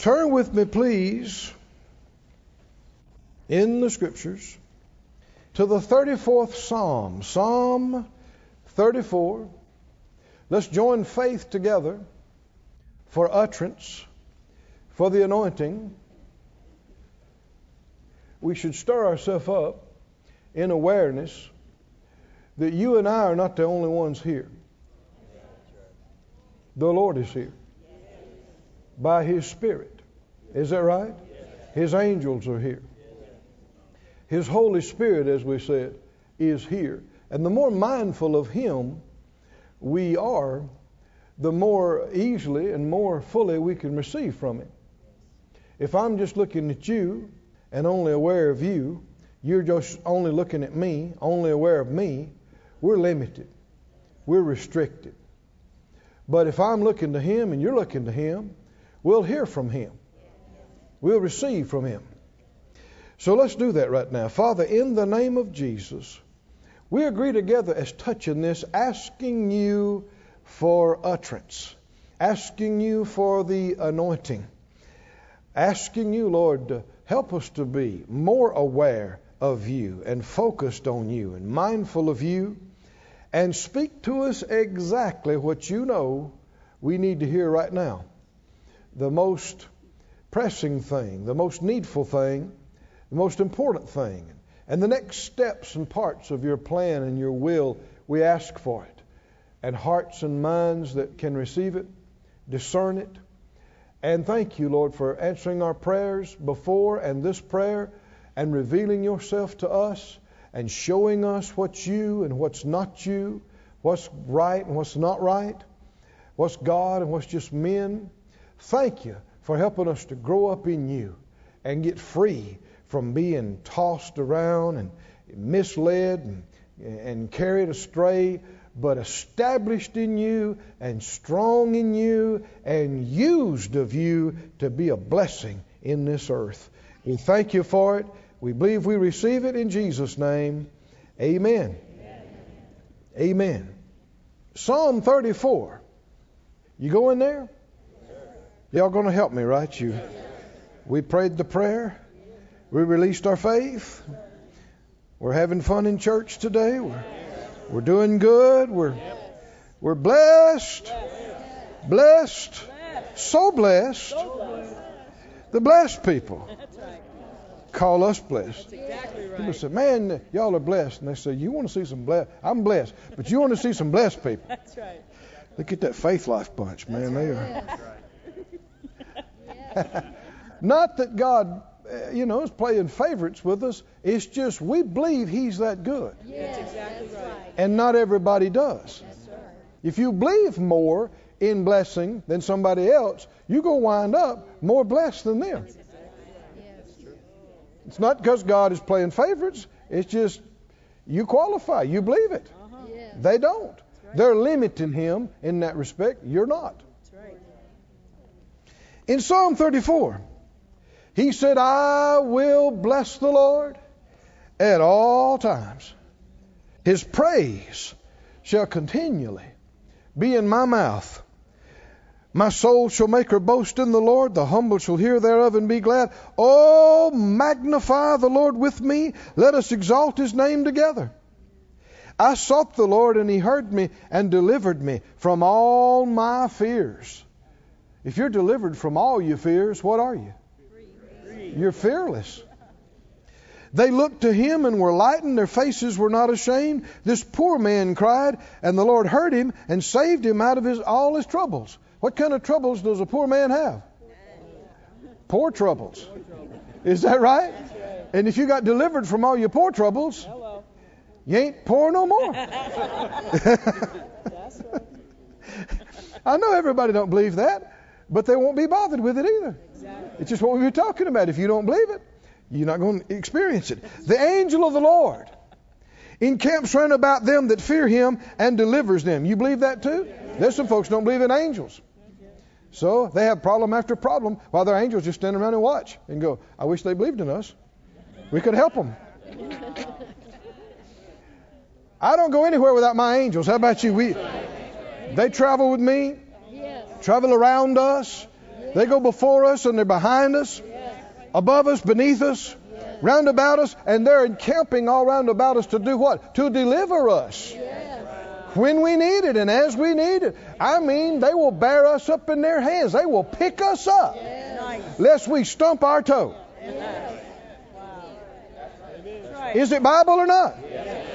Turn with me, please, in the scriptures to the 34th Psalm, Psalm 34. Let's join faith together for utterance, for the anointing. We should stir ourselves up in awareness that you and I are not the only ones here. The Lord is here by His Spirit. Is that right? His angels are here. His Holy Spirit, as we said, is here. And the more mindful of Him we are, the more easily and more fully we can receive from Him. If I'm just looking at you and only aware of you, you're just only looking at me, only aware of me, we're limited. We're restricted. But if I'm looking to Him and you're looking to Him, we'll hear from Him. We'll receive from Him. So let's do that right now. Father, in the name of Jesus, we agree together as touching this, asking you for utterance, asking you for the anointing, asking you, Lord, to help us to be more aware of you and focused on you and mindful of you and speak to us exactly what you know we need to hear right now. The most pressing thing, the most needful thing, the most important thing. And the next steps and parts of your plan and your will, we ask for it. And hearts and minds that can receive it, discern it. And thank you, Lord, for answering our prayers before and this prayer and revealing yourself to us and showing us what's you and what's not you, what's right and what's not right, what's God and what's just men. Thank you for helping us to grow up in you and get free from being tossed around and misled and, and carried astray, but established in you and strong in you and used of you to be a blessing in this earth. We thank you for it. We believe we receive it in Jesus' name. Amen. Amen. Amen. Psalm 34. You go in there? Y'all going to help me, right? You. We prayed the prayer. We released our faith. We're having fun in church today. We're, we're doing good. We're, we're blessed. Blessed. So blessed. The blessed people call us blessed. Exactly right. People say, "Man, y'all are blessed," and they say, "You want to see some blessed? I'm blessed, but you want to see some blessed people." That's right. Look at that faith life bunch, man. They are. Not that God, uh, you know, is playing favorites with us. It's just we believe He's that good, That's exactly right. and not everybody does. That's right. If you believe more in blessing than somebody else, you go wind up more blessed than them. It's not because God is playing favorites. It's just you qualify. You believe it. They don't. They're limiting him in that respect. You're not. In Psalm 34, he said, I will bless the Lord at all times. His praise shall continually be in my mouth. My soul shall make her boast in the Lord. The humble shall hear thereof and be glad. Oh, magnify the Lord with me. Let us exalt his name together. I sought the Lord, and he heard me and delivered me from all my fears. If you're delivered from all your fears, what are you? You're fearless. They looked to him and were lightened, their faces were not ashamed. This poor man cried, and the Lord heard him and saved him out of his, all his troubles. What kind of troubles does a poor man have? Poor troubles. Is that right? And if you got delivered from all your poor troubles, you ain't poor no more. I know everybody don't believe that, but they won't be bothered with it either. Exactly. It's just what we were talking about. If you don't believe it, you're not going to experience it. The angel of the Lord encamps round about them that fear him and delivers them. You believe that too? There's some folks don't believe in angels. So they have problem after problem while their angels just stand around and watch and go, I wish they believed in us. We could help them. I don't go anywhere without my angels. How about you? We, they travel with me, travel around us, They go before us and they're behind us, above us, beneath us, round about us, and they're encamping all round about us to do what? To deliver us. When we need it and as we need it. I mean, they will bear us up in their hands. They will pick us up. Lest we stump our toe. Is it Bible or not?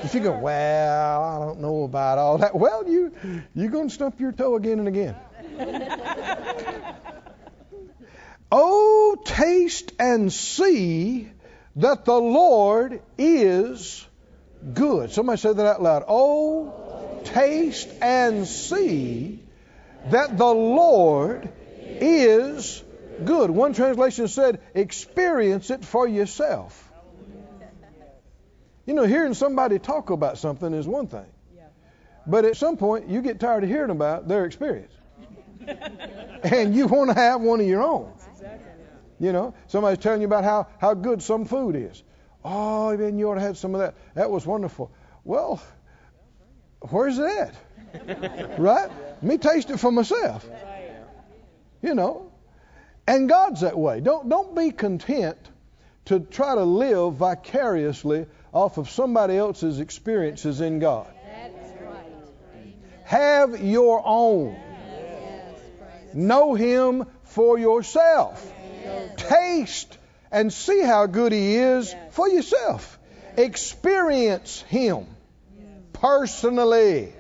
If you go, well, I don't know about all that. Well, you you're going to stump your toe again and again. Oh, taste and see that the Lord is good. Somebody say that out loud. Oh, taste and see that the Lord is good. One translation said, experience it for yourself. You know, hearing somebody talk about something is one thing. But at some point, you get tired of hearing about their experience. And you want to have one of your own. You know, somebody's telling you about how, how good some food is. Oh, man, you ought to have some of that. That was wonderful. Well, where's that? at? right? Me taste it for myself. You know. And God's that way. Don't don't be content to try to live vicariously off of somebody else's experiences in God. Have your own. Know Him for yourself. Taste and see how good He is for yourself. Experience Him personally.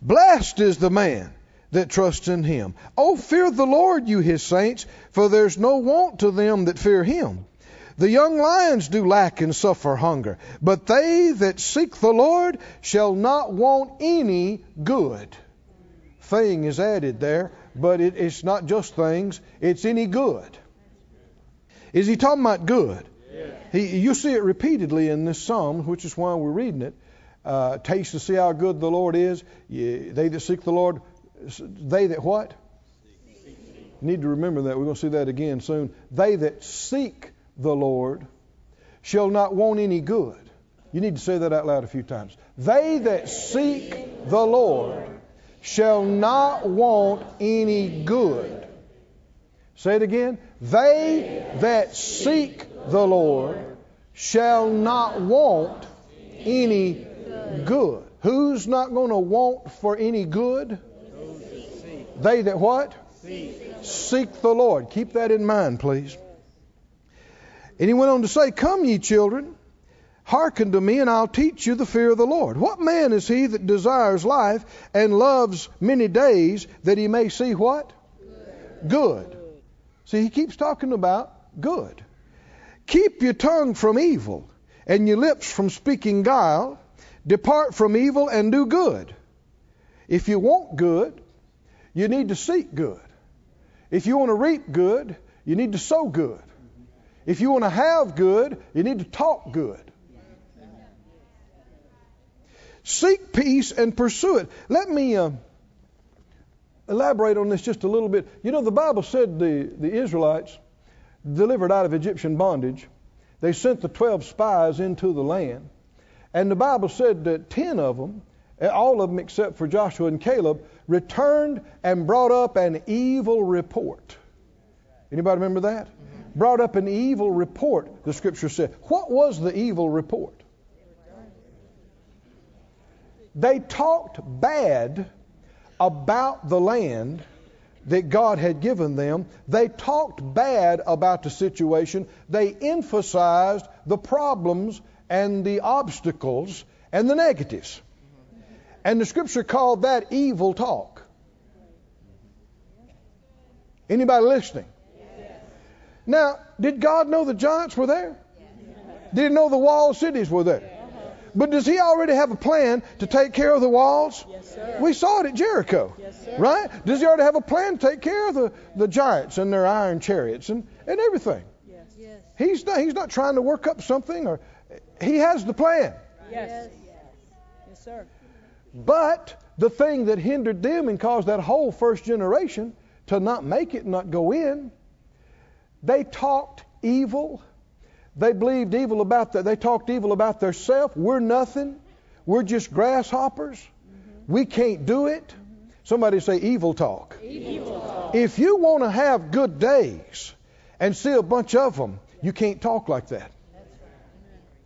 Blessed is the man that trusts in Him. Oh, fear the Lord, you His saints, for there's no want to them that fear Him. The young lions do lack and suffer hunger, but they that seek the Lord shall not want any good. Thing is added there, but it, it's not just things, it's any good. Is he talking about good? He, you see it repeatedly in this psalm, which is why we're reading it. Uh, taste to see how good the Lord is. Yeah, they that seek the Lord, they that what? Need to remember that. We're going to see that again soon. They that seek the Lord shall not want any good. You need to say that out loud a few times. They that seek the Lord shall not want any good. Say it again. They that seek the Lord shall not want any good. Who's not going to want for any good? They that what? Seek the Lord. Keep that in mind, please. And he went on to say, Come, ye children, hearken to me, and I'll teach you the fear of the Lord. What man is he that desires life and loves many days that he may see what? Good. See, he keeps talking about good. Keep your tongue from evil and your lips from speaking guile. Depart from evil and do good. If you want good, you need to seek good. If you want to reap good, you need to sow good. If you want to have good, you need to talk good. Seek peace and pursue it. Let me uh, elaborate on this just a little bit. You know, the Bible said the, the Israelites, delivered out of Egyptian bondage, they sent the 12 spies into the land. And the Bible said that 10 of them, all of them except for Joshua and Caleb, returned and brought up an evil report. Anybody remember that? brought up an evil report, the scripture said. What was the evil report? They talked bad about the land that God had given them. They talked bad about the situation. They emphasized the problems and the obstacles and the negatives. And the scripture called that evil talk. Anybody listening? Now, did God know the giants were there? Did he know the walled cities were there? But does he already have a plan to take care of the walls? Yes, sir. We saw it at Jericho. Yes, sir. Right? Does he already have a plan to take care of the, the giants and their iron chariots and, and everything? Yes. Yes. He's not, he's not trying to work up something or he has the plan. Yes. Yes, sir. But the thing that hindered them and caused that whole first generation to not make it, not go in, they talked evil. They believed evil about that. They talked evil about themselves. We're nothing. We're just grasshoppers. Mm-hmm. We can't do it. Mm-hmm. Somebody say evil talk. Evil talk. If you want to have good days and see a bunch of them, you can't talk like that.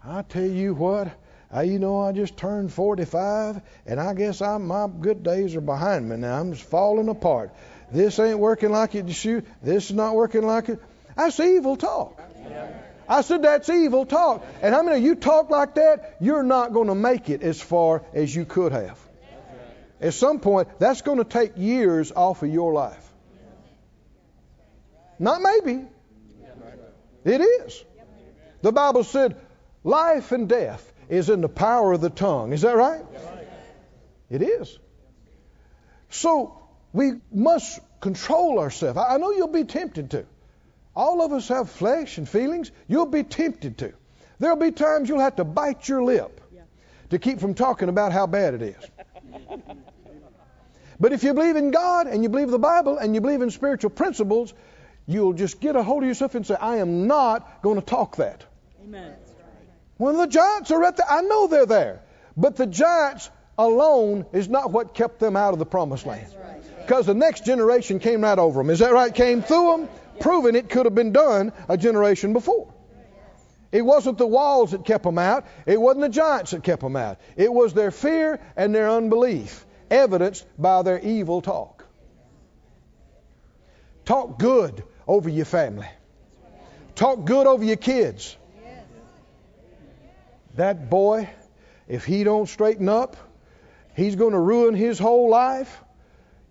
I tell you what, I, you know, I just turned 45, and I guess I, my good days are behind me now. I'm just falling apart. This ain't working like it should. This is not working like it. That's evil talk. I said that's evil talk. And how many of you talk like that? You're not going to make it as far as you could have. At some point, that's going to take years off of your life. Not maybe. It is. The Bible said, life and death is in the power of the tongue. Is that right? It is. So we must control ourselves. I know you'll be tempted to. All of us have flesh and feelings. You'll be tempted to. There'll be times you'll have to bite your lip to keep from talking about how bad it is. But if you believe in God and you believe the Bible and you believe in spiritual principles, you'll just get a hold of yourself and say, I am not going to talk that. Amen. When the giants are right there, I know they're there. But the giants alone is not what kept them out of the promised land. Because the next generation came right over them. Is that right? Came through them, proving it could have been done a generation before. It wasn't the walls that kept them out. It wasn't the giants that kept them out. It was their fear and their unbelief, evidenced by their evil talk. Talk good over your family. Talk good over your kids. That boy, if he don't straighten up, he's going to ruin his whole life.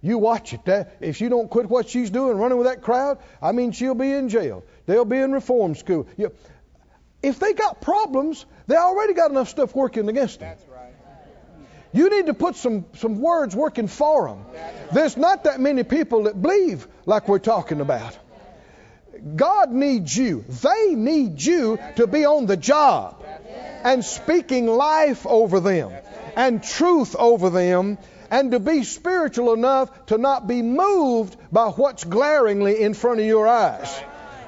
You watch it. That, if she don't quit what she's doing, running with that crowd, I mean, she'll be in jail. They'll be in reform school. You, if they got problems, they already got enough stuff working against them. That's right. You need to put some, some words working for them. There's not that many people that believe like we're talking about. God needs you. They need you to be on the job and speaking life over them and truth over them and to be spiritual enough to not be moved by what's glaringly in front of your eyes.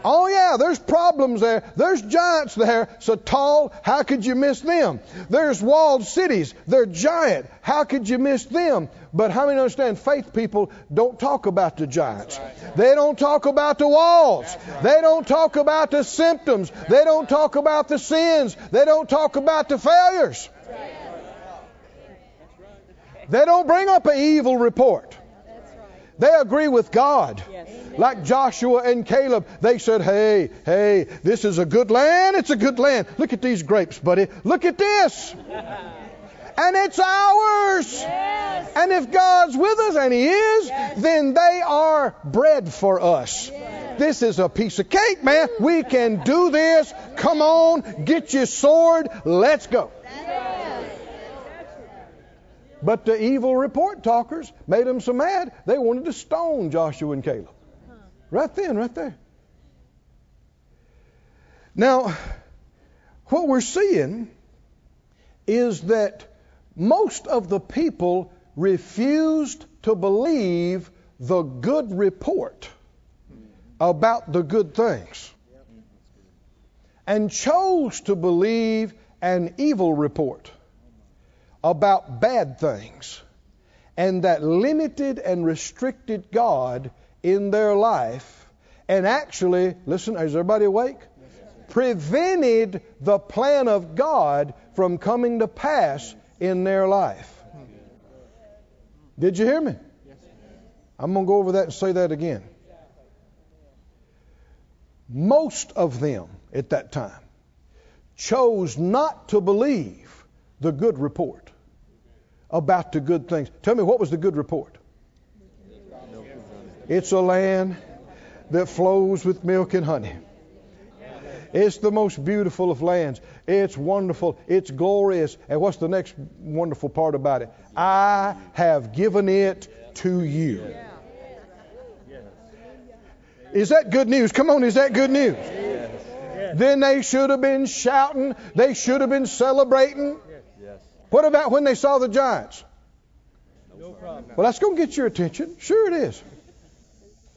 Oh, yeah, there's problems there. There's giants there, so tall, how could you miss them? There's walled cities, they're giant. How could you miss them? But how many understand faith people don't talk about the giants? They don't talk about the walls. They don't talk about the symptoms. They don't talk about the sins. They don't talk about the failures. They don't bring up an evil report. They agree with God. Like Joshua and Caleb, they said, Hey, hey, this is a good land. It's a good land. Look at these grapes, buddy. Look at this. And it's ours. And if God's with us, and He is, then they are bread for us. This is a piece of cake, man. We can do this. Come on, get your sword. Let's go. But the evil report talkers made them so mad, they wanted to stone Joshua and Caleb. Right then, right there. Now, what we're seeing is that most of the people refused to believe the good report about the good things and chose to believe an evil report about bad things and that limited and restricted God in their life and actually, listen, is everybody awake? Prevented the plan of God from coming to pass in their life. Did you hear me? I'm going to go over that and say that again. Most of them at that time chose not to believe the good report about the good things. Tell me, what was the good report? It's a land that flows with milk and honey. It's the most beautiful of lands. It's wonderful. It's glorious. And what's the next wonderful part about it? I have given it to you. Is that good news? Come on, is that good news? Then they should have been shouting. They should have been celebrating. What about when they saw the giants? No problem. Well, that's going to get your attention. Sure, it is.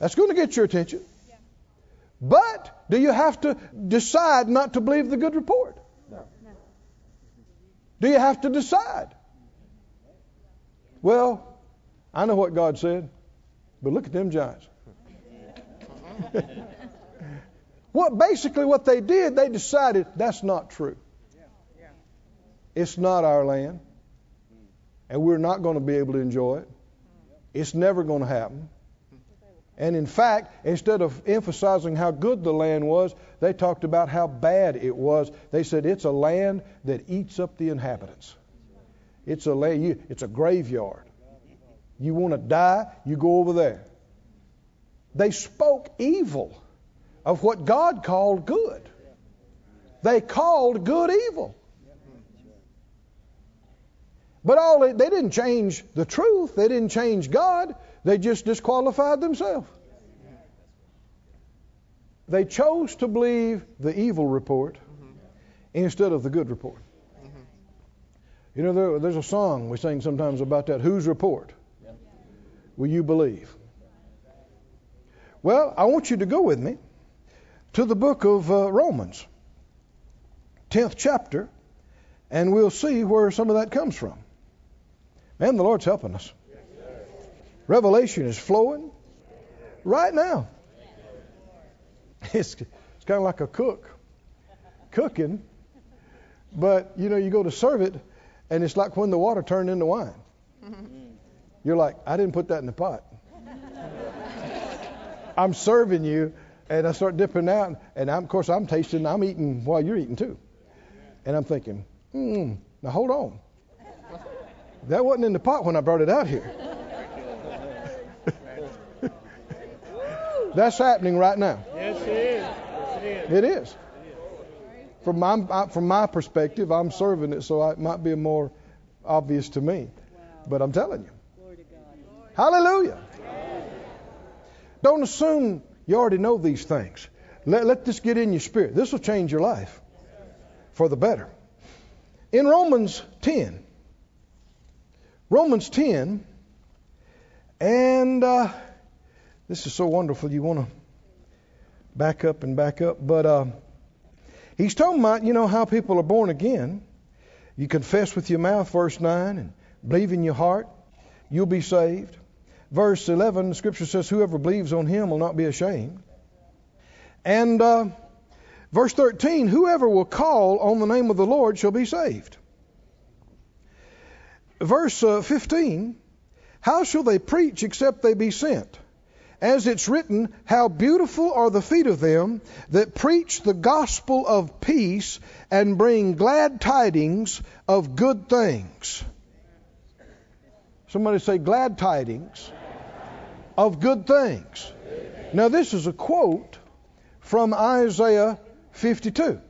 That's going to get your attention. But do you have to decide not to believe the good report? No. Do you have to decide? Well, I know what God said, but look at them giants. what basically what they did, they decided that's not true. It's not our land, and we're not going to be able to enjoy it. It's never going to happen. And in fact, instead of emphasizing how good the land was, they talked about how bad it was. They said it's a land that eats up the inhabitants. It's a land, it's a graveyard. You want to die, you go over there. They spoke evil of what God called good. They called good evil. But all they, they didn't change the truth. They didn't change God. They just disqualified themselves. They chose to believe the evil report mm-hmm. instead of the good report. Mm-hmm. You know, there, there's a song we sing sometimes about that. Whose report will you believe? Well, I want you to go with me to the book of uh, Romans, 10th chapter, and we'll see where some of that comes from. Man, the Lord's helping us. Revelation is flowing right now. It's, it's kind of like a cook cooking, but you know, you go to serve it, and it's like when the water turned into wine. You're like, I didn't put that in the pot. I'm serving you, and I start dipping out, and I'm, of course I'm tasting, I'm eating while you're eating too, and I'm thinking, hmm, now hold on, that wasn't in the pot when I brought it out here. That's happening right now. Yes, it is. Yes, it is. It is. From my from my perspective, I'm serving it, so it might be more obvious to me. But I'm telling you. Hallelujah. Don't assume you already know these things. Let, let this get in your spirit. This will change your life for the better. In Romans 10, Romans 10, and uh, this is so wonderful. You want to back up and back up. But uh, he's talking about, you know, how people are born again. You confess with your mouth, verse 9, and believe in your heart, you'll be saved. Verse 11, the scripture says, Whoever believes on him will not be ashamed. And uh, verse 13, Whoever will call on the name of the Lord shall be saved. Verse uh, 15, How shall they preach except they be sent? as it's written, How beautiful are the feet of them that preach the gospel of peace and bring glad tidings of good things. Somebody say, Glad tidings of good things. Now, this is a quote from Isaiah 52.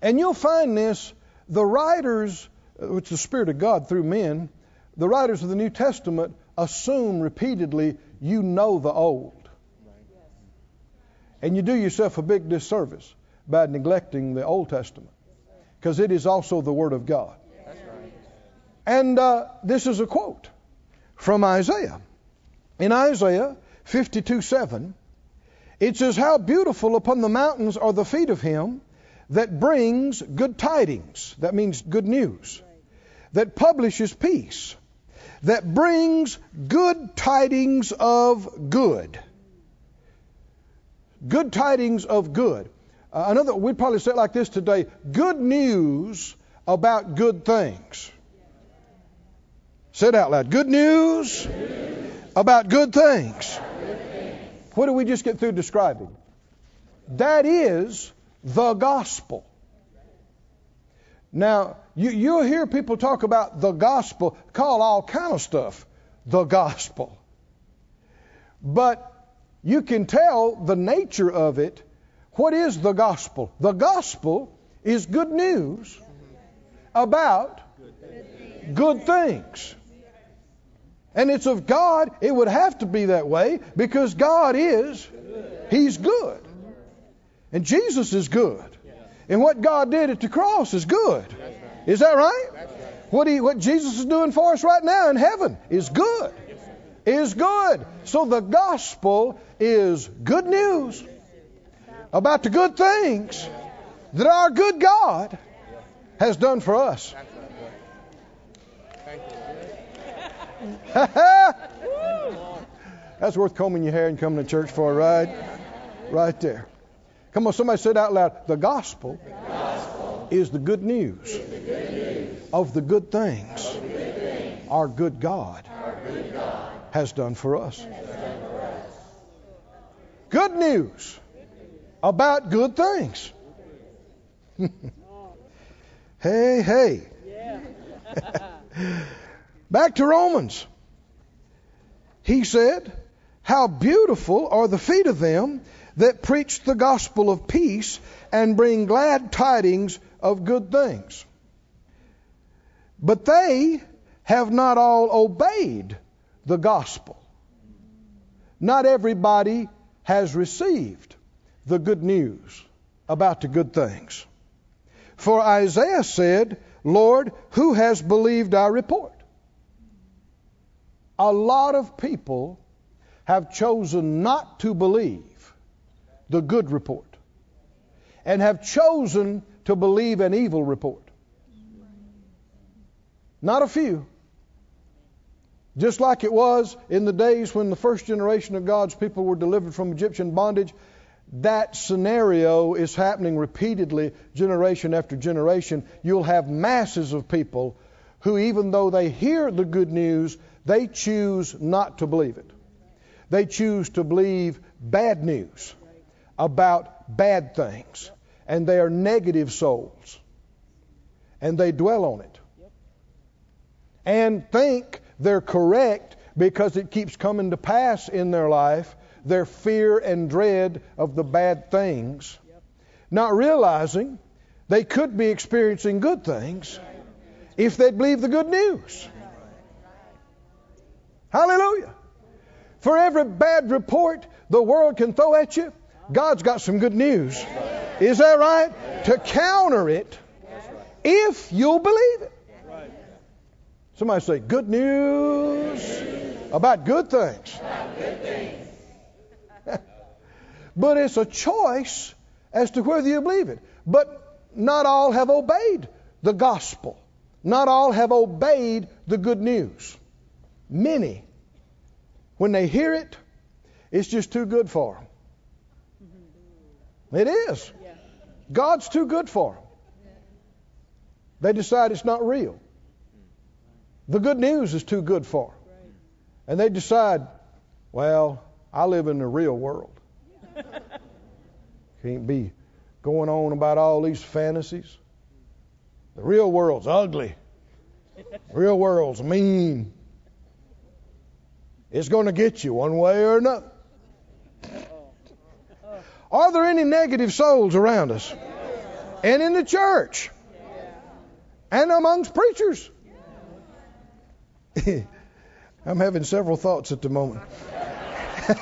And you'll find this, the writers, which is the Spirit of God through men, the writers of the New Testament assume repeatedly you know the old. And you do yourself a big disservice by neglecting the Old Testament because it is also the Word of God. And uh, this is a quote from Isaiah. In Isaiah 52 7, it says, How beautiful upon the mountains are the feet of him that brings good tidings. That means good news. That publishes peace that brings good tidings of good. Good tidings of good. Uh, another, we'd probably say it like this today good news about good things. Say it out loud. Good news, about good things. What did we just get through describing? That is the gospel. Now, you, you'll hear people talk about the gospel, call all kind of stuff the gospel. But you can tell the nature of it. What is the gospel? The gospel is good news about good things. And it's of God, it would have to be that way because God is, He's good. And Jesus is good. And what God did at the cross is good. Is that right? What, he, what Jesus is doing for us right now in heaven is good. Is good. So the gospel is good news about the good things that our good God has done for us. That's worth combing your hair and coming to church for a ride. Right there. Come on, somebody say it out loud. The gospel is the good news of the good things our good God has done for us. Good news about good things. hey, hey. Back to Romans. He said, How beautiful are the feet of them that preach the gospel of peace and bring glad tidings of good things. But they have not all obeyed the gospel. Not everybody has received the good news about the good things. For Isaiah said, Lord, who has believed our report? A lot of people have chosen not to believe the good report and have chosen to believe an evil report. Not a few. Just like it was in the days when the first generation of God's people were delivered from Egyptian bondage, that scenario is happening repeatedly, generation after generation. You'll have masses of people who, even though they hear the good news, they choose not to believe it. They choose to believe bad news about bad things. And they are negative souls. And they dwell on it. And think they're correct because it keeps coming to pass in their life, their fear and dread of the bad things, not realizing they could be experiencing good things if they'd believe the good news. Hallelujah. For every bad report the world can throw at you, God's got some good news. Is that right? To counter it if you'll believe it. Somebody say, good news about good things. but it's a choice as to whether you believe it. But not all have obeyed the gospel. Not all have obeyed the good news. Many, when they hear it, it's just too good for them. It is. God's too good for them. They decide it's not real. The good news is too good for them. And they decide, well, I live in the real world. Can't be going on about all these fantasies. The real world's ugly. Real world's mean. It's going to get you one way or another. Are there any negative souls around us? And in the church? And amongst preachers? I'm having several thoughts at the moment.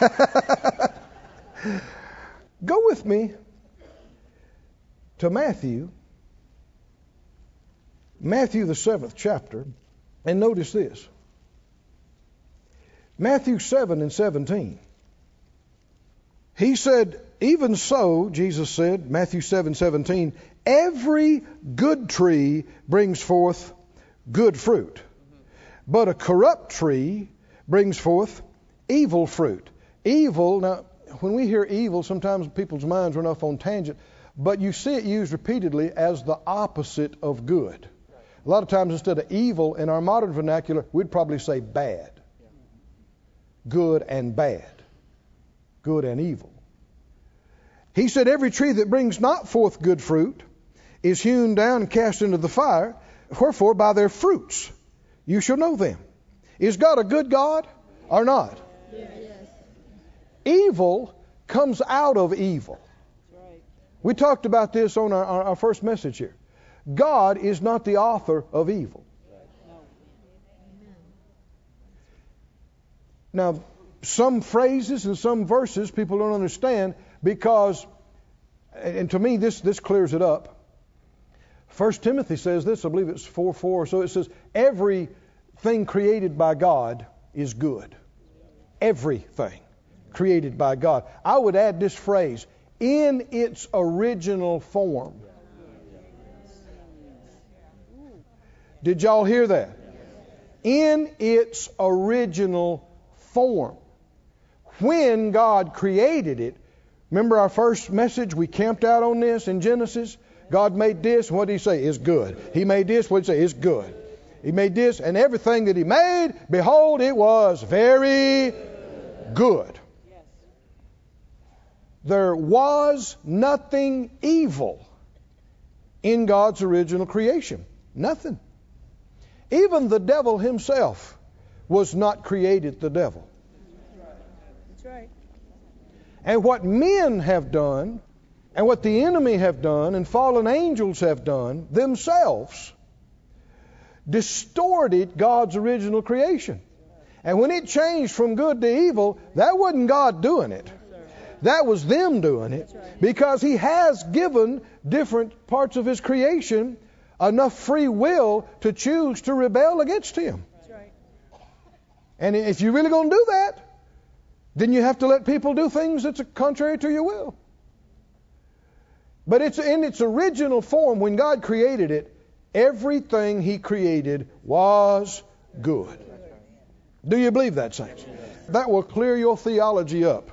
Go with me to Matthew, Matthew, the seventh chapter, and notice this Matthew 7 and 17. He said, Even so, Jesus said, Matthew 7 17, every good tree brings forth good fruit, but a corrupt tree brings forth evil fruit. Evil, now, when we hear evil, sometimes people's minds run off on tangent, but you see it used repeatedly as the opposite of good. A lot of times, instead of evil in our modern vernacular, we'd probably say bad. Good and bad. Good and evil. He said, Every tree that brings not forth good fruit is hewn down and cast into the fire. Wherefore, by their fruits you shall know them. Is God a good God or not? Evil comes out of evil. We talked about this on our, our, first message here. God is not the author of evil. Now, some phrases and some verses people don't understand because, and to me, this, this clears it up. First Timothy says this, I believe it's 4 4. So it says, everything created by God is good. Everything created by God. I would add this phrase, in its original form. Did y'all hear that? in its original form. When God created it, remember our first message? We camped out on this in Genesis. God made this, what did He say? Is good. He made this, what did He say? Is good. He made this, and everything that He made, behold, it was very good. There was nothing evil in God's original creation. Nothing. Even the devil himself was not created the devil. That's right. And what men have done, and what the enemy have done, and fallen angels have done themselves, distorted God's original creation. And when it changed from good to evil, that wasn't God doing it. That was them doing it. Because He has given different parts of His creation enough free will to choose to rebel against Him. And if you're really going to do that, then you have to let people do things that's contrary to your will. But it's in its original form when God created it, everything He created was good. Do you believe that, saints? That will clear your theology up.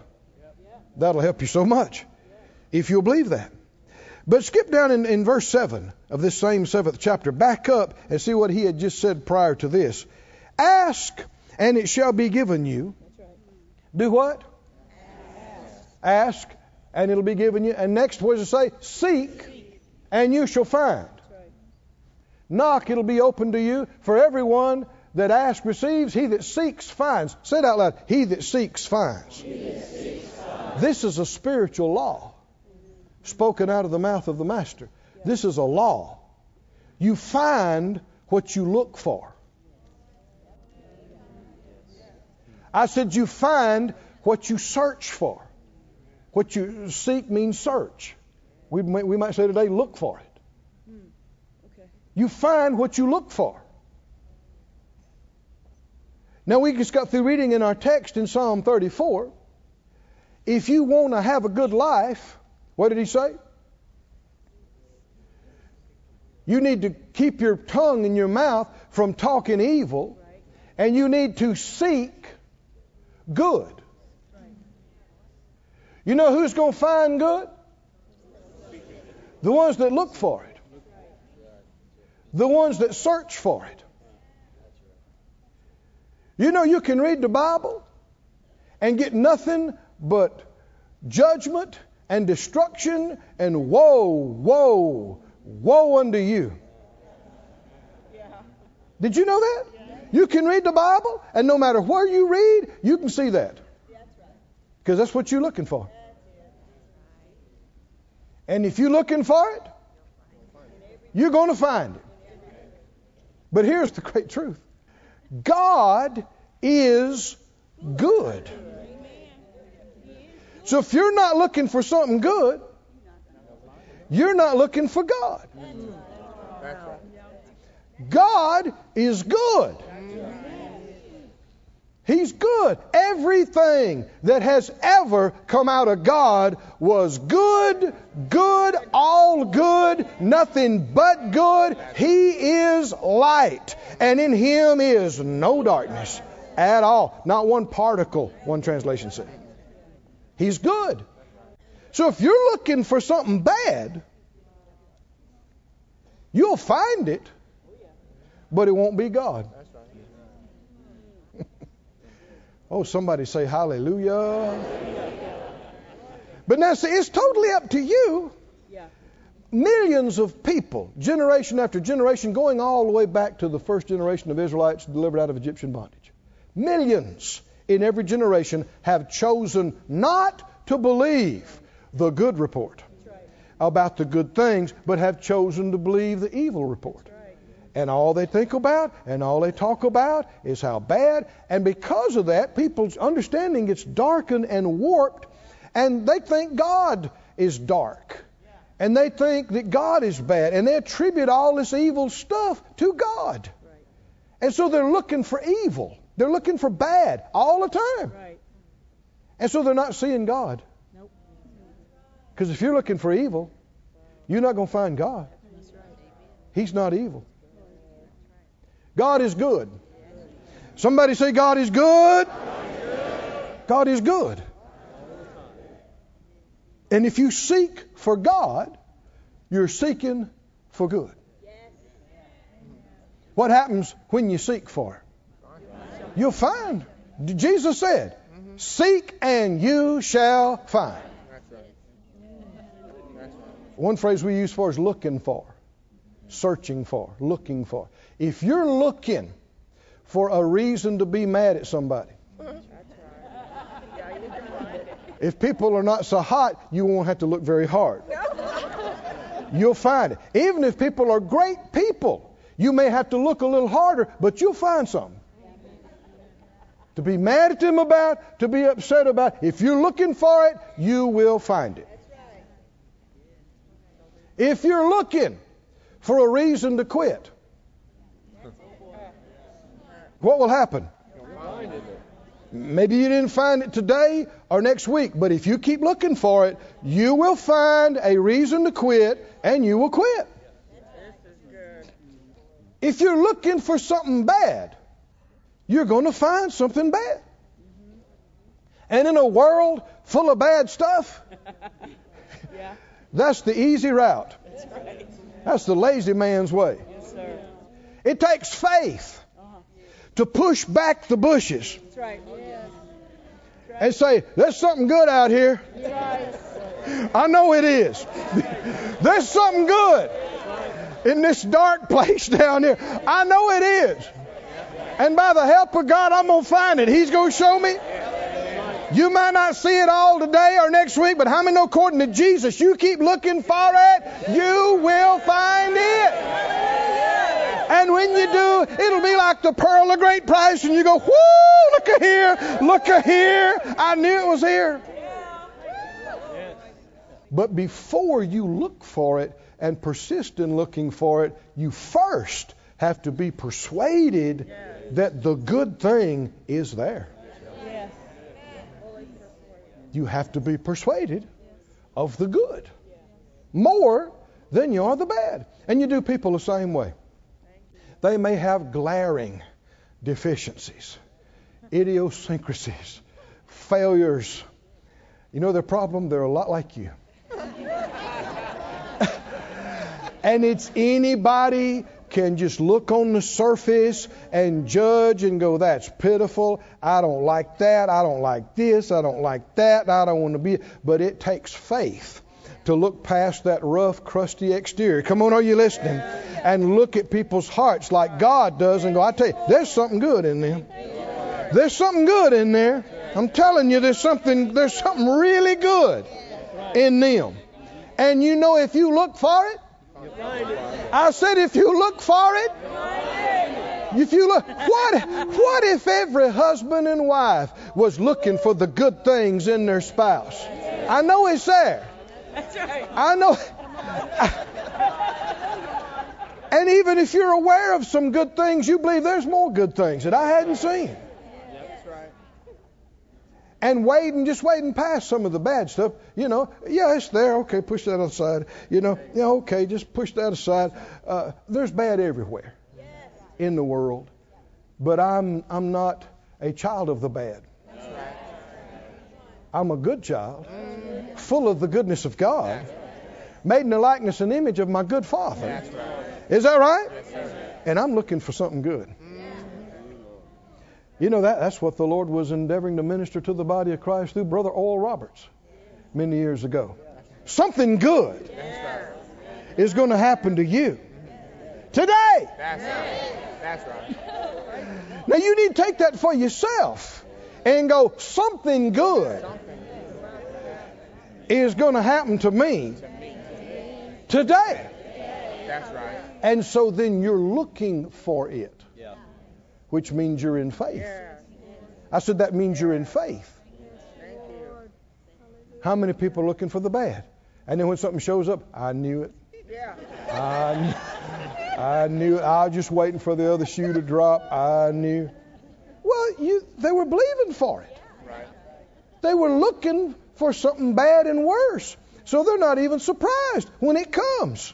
That'll help you so much if you'll believe that. But skip down in, in verse 7 of this same seventh chapter. Back up and see what he had just said prior to this. Ask, and it shall be given you. Do what? Ask, and it'll be given you. And next, what does it say? Seek, and you shall find. Knock, it'll be open to you. For everyone that asks receives, he that seeks finds. Say it out loud. He that seeks finds. This is a spiritual law spoken out of the mouth of the Master. This is a law. You find what you look for. I said you find what you search for. What you seek means search. We might, we might say today, look for it. Hmm. Okay. You find what you look for. Now, we just got through reading in our text in Psalm 34. If you want to have a good life, what did he say? You need to keep your tongue in your mouth from talking evil, and you need to seek good. You know who's going to find good? The ones that look for it, the ones that search for it. You know, you can read the Bible and get nothing but judgment and destruction and woe, woe, woe unto you. Did you know that? You can read the Bible, and no matter where you read, you can see that. Because that's what you're looking for. And if you're looking for it, you're going to find it. But here's the great truth God is good. So if you're not looking for something good, you're not looking for God. God is good. He's good. Everything that has ever come out of God was good, good, all good, nothing but good. He is light, and in Him is no darkness at all. Not one particle, one translation said. He's good. So if you're looking for something bad, you'll find it, but it won't be God. Oh, somebody say hallelujah. But now, see, it's totally up to you. Yeah. Millions of people, generation after generation, going all the way back to the first generation of Israelites delivered out of Egyptian bondage. Millions in every generation have chosen not to believe the good report about the good things, but have chosen to believe the evil report. And all they think about and all they talk about is how bad. And because of that, people's understanding gets darkened and warped, and they think God is dark. And they think that God is bad. And they attribute all this evil stuff to God. And so they're looking for evil. They're looking for bad all the time. Right. And so they're not seeing God. Nope. Because if you're looking for evil, you're not going to find God. He's not evil. God is good. Somebody say, God is good. God is good. And if you seek for God, you're seeking for good. What happens when you seek for it? You'll find. Jesus said, Seek and you shall find. One phrase we use for is looking for, searching for, looking for. If you're looking for a reason to be mad at somebody, if people are not so hot, you won't have to look very hard. You'll find it. Even if people are great people, you may have to look a little harder, but you'll find something. To be mad at them about, to be upset about. If you're looking for it, you will find it. If you're looking for a reason to quit, what will happen? Maybe you didn't find it today or next week, but if you keep looking for it, you will find a reason to quit and you will quit. If you're looking for something bad, you're going to find something bad. And in a world full of bad stuff, that's the easy route. That's the lazy man's way. Yes, sir. It takes faith Uh-huh. to push back the bushes That's right. Yes. and say, There's something good out here. Right. I know it is. There's something good in this dark place down here. I know it is. And by the help of God, I'm going to find it. He's going to show me. You might not see it all today or next week, but how many know, according to Jesus, you keep looking for it, you will find it. And when you do, it'll be like the pearl of great price, and you go, whoo, look at here, look at here. I knew it was here. But before you look for it and persist in looking for it, you first have to be persuaded that the good thing is there. You have to be persuaded of the good more than you are the bad. And you do people the same way. They may have glaring deficiencies, idiosyncrasies, failures. You know their problem? They're a lot like you. and it's anybody can just look on the surface and judge and go, that's pitiful. I don't like that. I don't like this. I don't like that. I don't want to be. But it takes faith to look past that rough, crusty exterior. Come on, are you listening? And look at people's hearts like God does and go, I tell you, there's something good in them. There's something good in there. I'm telling you, there's something, there's something really good in them. And you know, if you look for it, I said, if you look for it, if you look, what, what if every husband and wife was looking for the good things in their spouse? I know it's there. That's right. I know. And even if you're aware of some good things, you believe there's more good things that I hadn't seen. And waiting, just waiting past some of the bad stuff, you know, yeah, it's there. Okay, push that aside. You know, yeah, okay, just push that aside. Uh, there's bad everywhere in the world, but I'm I'm not a child of the bad. I'm a good child, full of the goodness of God, made in the likeness and image of my good Father. Is that right? And I'm looking for something good. You know that that's what the Lord was endeavoring to minister to the body of Christ through Brother Oral Roberts many years ago. Something good is going to happen to you today. That's right. That's right. Now you need to take that for yourself and go, something good is going to happen to me today. That's right. And so then you're looking for it, which means you're in faith. I said that means you're in faith. How many people are looking for the bad? And then when something shows up, I knew it. I knew, I knew. I was just waiting for the other shoe to drop. I knew. Well, you, they were believing for it. They were looking for something bad and worse. So they're not even surprised when it comes.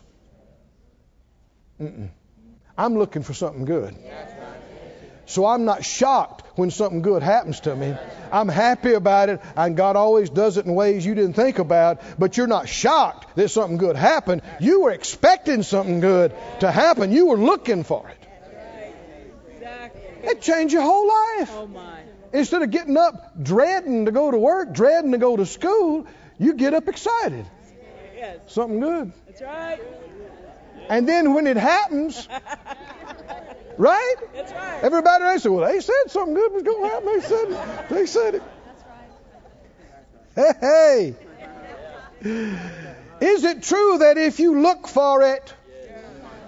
Mm-mm. I'm looking for something good. So I'm not shocked when something good happens to me. I'm happy about it, and God always does it in ways you didn't think about, but you're not shocked that something good happened. You were expecting something good to happen, you were looking for it. Exactly. It changed your whole life. Oh. Instead of getting up dreading to go to work, dreading to go to school, you get up excited. Something good. That's right. And then when it happens, right? That's right. Everybody else said, well, they said something good was going to happen. They said it. They said it. Hey, hey. Is it true that if you look for it,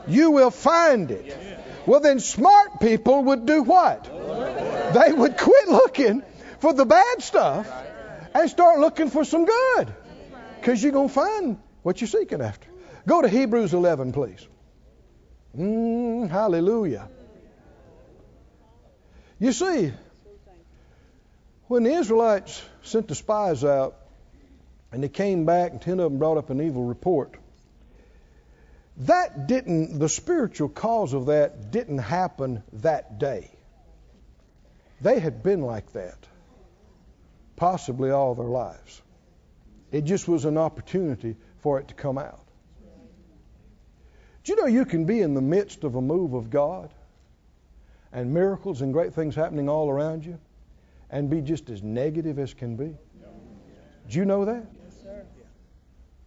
you will find it? Well, then smart people would do what? They would quit looking for the bad stuff and start looking for some good. Because you're going to find what you're seeking after. Go to Hebrews 11, please. Mm, hallelujah. You see, when the Israelites sent the spies out and they came back and ten of them brought up an evil report, that didn't, the spiritual cause of that didn't happen that day. They had been like that, possibly all their lives. It just was an opportunity for it to come out. Do you know you can be in the midst of a move of God and miracles and great things happening all around you and be just as negative as can be? Do you know that? Yes, sir.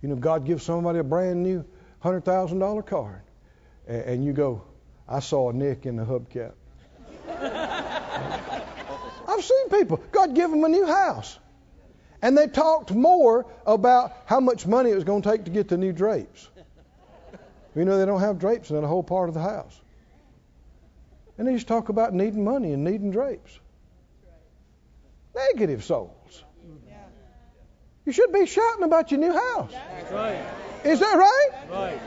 You know, God gives somebody a brand new $100,000 car, and, and you go, I saw a nick in the hubcap. I've seen people, God give them a new house. And they talked more about how much money it was going to take to get the new drapes. You know, they don't have drapes in that whole part of the house. And they just talk about needing money and needing drapes. Negative souls. You should be shouting about your new house. Is that right? Right.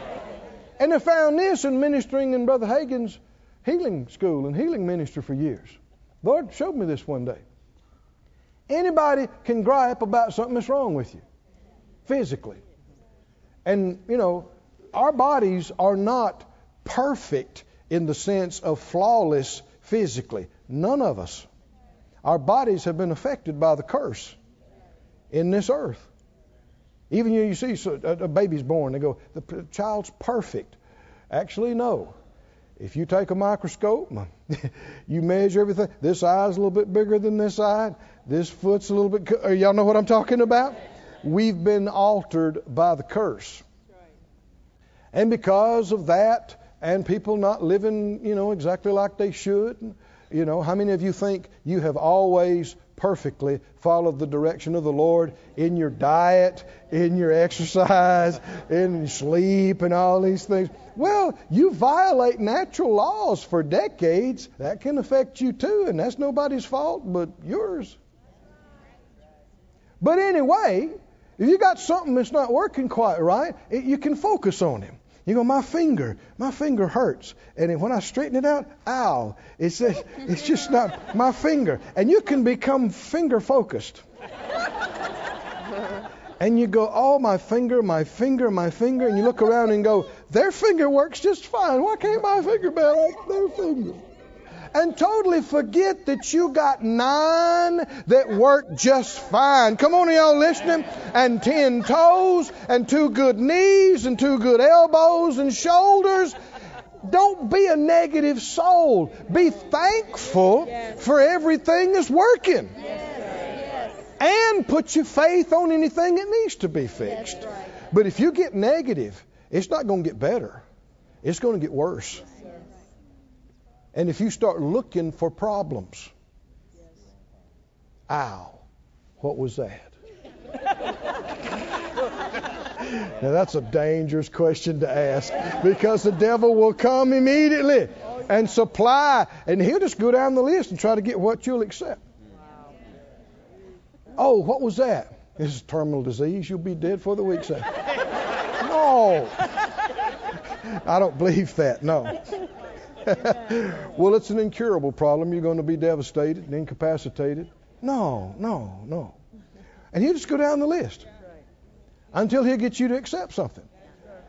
And I found this in ministering in Brother Hagin's healing school and healing ministry for years. Lord showed me this one day. Anybody can gripe about something that's wrong with you physically. And, you know, our bodies are not perfect in the sense of flawless physically. None of us. Our bodies have been affected by the curse in this earth. Even you, you see so, a, baby's born, they go, the p- child's perfect. Actually, no. If you take a microscope, you measure everything. This eye's a little bit bigger than this eye. This foot's a little bit. co- uh, Y'all know what I'm talking about? We've been altered by the curse. And because of that, and people not living, you know, exactly like they should, you know, how many of you think you have always perfectly followed the direction of the Lord in your diet, in your exercise, in your sleep, and all these things? Well, you violate natural laws for decades. That can affect you too, and that's nobody's fault but yours. But anyway, if you got something that's not working quite right, it, you can focus on it. You go, my finger, my finger hurts, and when I straighten it out, ow! It's just, it's just not my finger, and you can become finger focused. And you go, oh, my finger, my finger, my finger, and you look around and go, their finger works just fine. Why can't my finger be like their finger? And totally forget that you got nine that work just fine. Come on, y'all listening? And ten toes, and two good knees, and two good elbows and shoulders. Don't be a negative soul. Be thankful for everything that's working. And put your faith on anything that needs to be fixed. But if you get negative, it's not going to get better. It's going to get worse. And if you start looking for problems, ow, what was that? now that's a dangerous question to ask because the devil will come immediately and supply, and he'll just go down the list and try to get what you'll accept. Oh, what was that? This is terminal disease. You'll be dead for the week. Say. No. I don't believe that. No. well, it's an incurable problem. You're going to be devastated and incapacitated. No, no, no. And he'll just go down the list until he'll get you to accept something.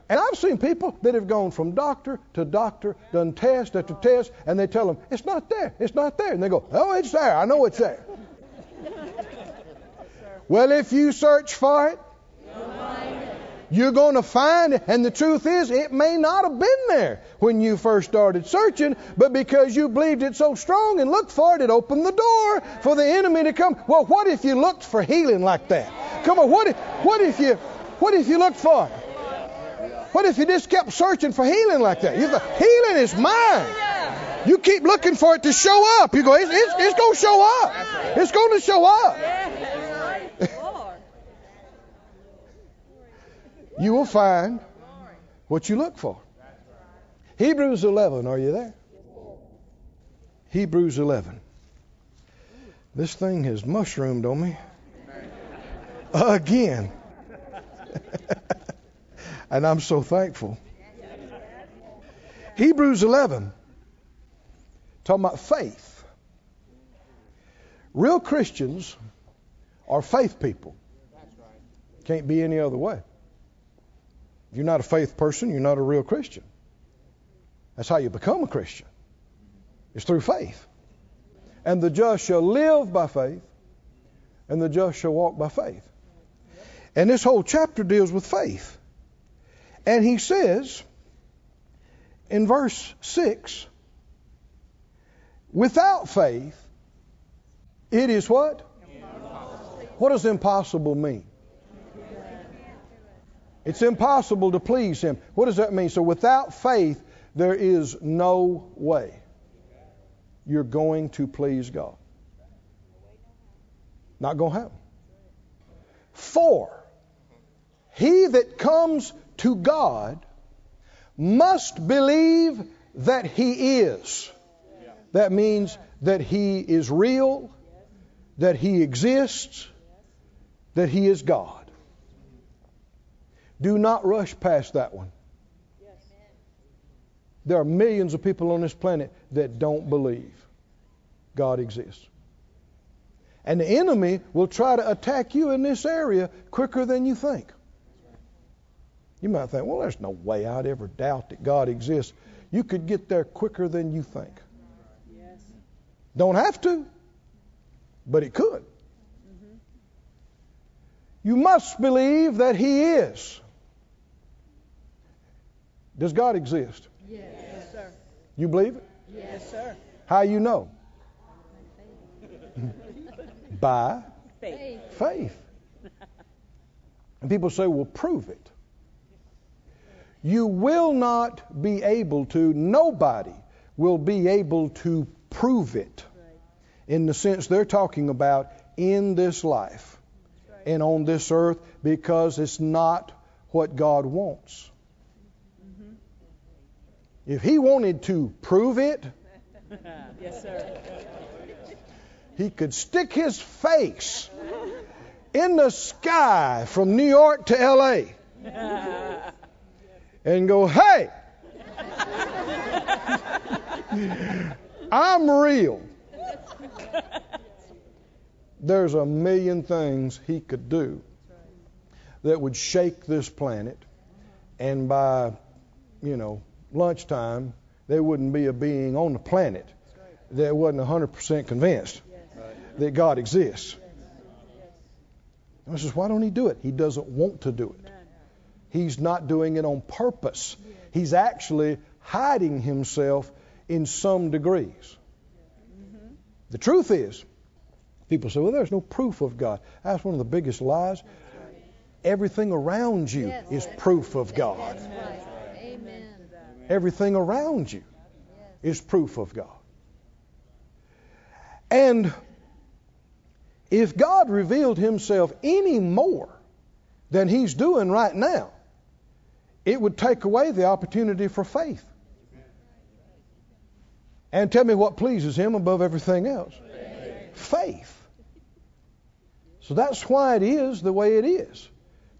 And I've seen people that have gone from doctor to doctor, done test after test, and they tell them, it's not there, it's not there. And they go, oh, it's there, I know it's there. well, if you search for it, you're going to find it. And the truth is, it may not have been there when you first started searching, but because you believed it so strong and looked for it, it opened the door for the enemy to come. Well, what if you looked for healing like that? Come on, what if, what if you, what if you looked for it? What if you just kept searching for healing like that? You thought, healing is mine. You keep looking for it to show up. You go, it's, it's, it's going to show up. It's going to show up. You will find what you look for. Hebrews 11, are you there? Hebrews 11. This thing has mushroomed on me again. and I'm so thankful. Hebrews 11, talking about faith. Real Christians are faith people. Can't be any other way. You're not a faith person, you're not a real Christian. That's how you become a Christian. It's through faith. And the just shall live by faith, and the just shall walk by faith. And this whole chapter deals with faith. And he says in verse 6 without faith, it is what? Impossible. What does impossible mean? It's impossible to please him. What does that mean? So without faith, there is no way you're going to please God. Not going to happen. For he that comes to God must believe that He is. That means that He is real, that He exists, that He is God. Do not rush past that one. There are millions of people on this planet that don't believe God exists. And the enemy will try to attack you in this area quicker than you think. You might think, well, there's no way I'd ever doubt that God exists. You could get there quicker than you think. Don't have to, but it could. You must believe that He is. Does God exist? Yes, yes sir. You believe it? Yes, sir. How you know? By faith. faith. And people say, well, prove it you will not be able to, nobody will be able to prove it in the sense they're talking about in this life and on this earth because it's not what God wants. If He wanted to prove it, yes, sir. He could stick His face in the sky from New York to L.A. and go, hey, I'm real. There's a million things he could do that would shake this planet, and by, you know, lunchtime, there wouldn't be a being on the planet that wasn't 100% convinced that God exists. I says, why don't he do it? He doesn't want to do it. He's not doing it on purpose. He's actually hiding himself in some degrees. The truth is, people say, well, there's no proof of God. That's one of the biggest lies. Everything around you is proof of God. Everything around you is proof of God. And if God revealed himself any more than he's doing right now, it would take away the opportunity for faith. And tell me what pleases him above everything else faith. So that's why it is the way it is.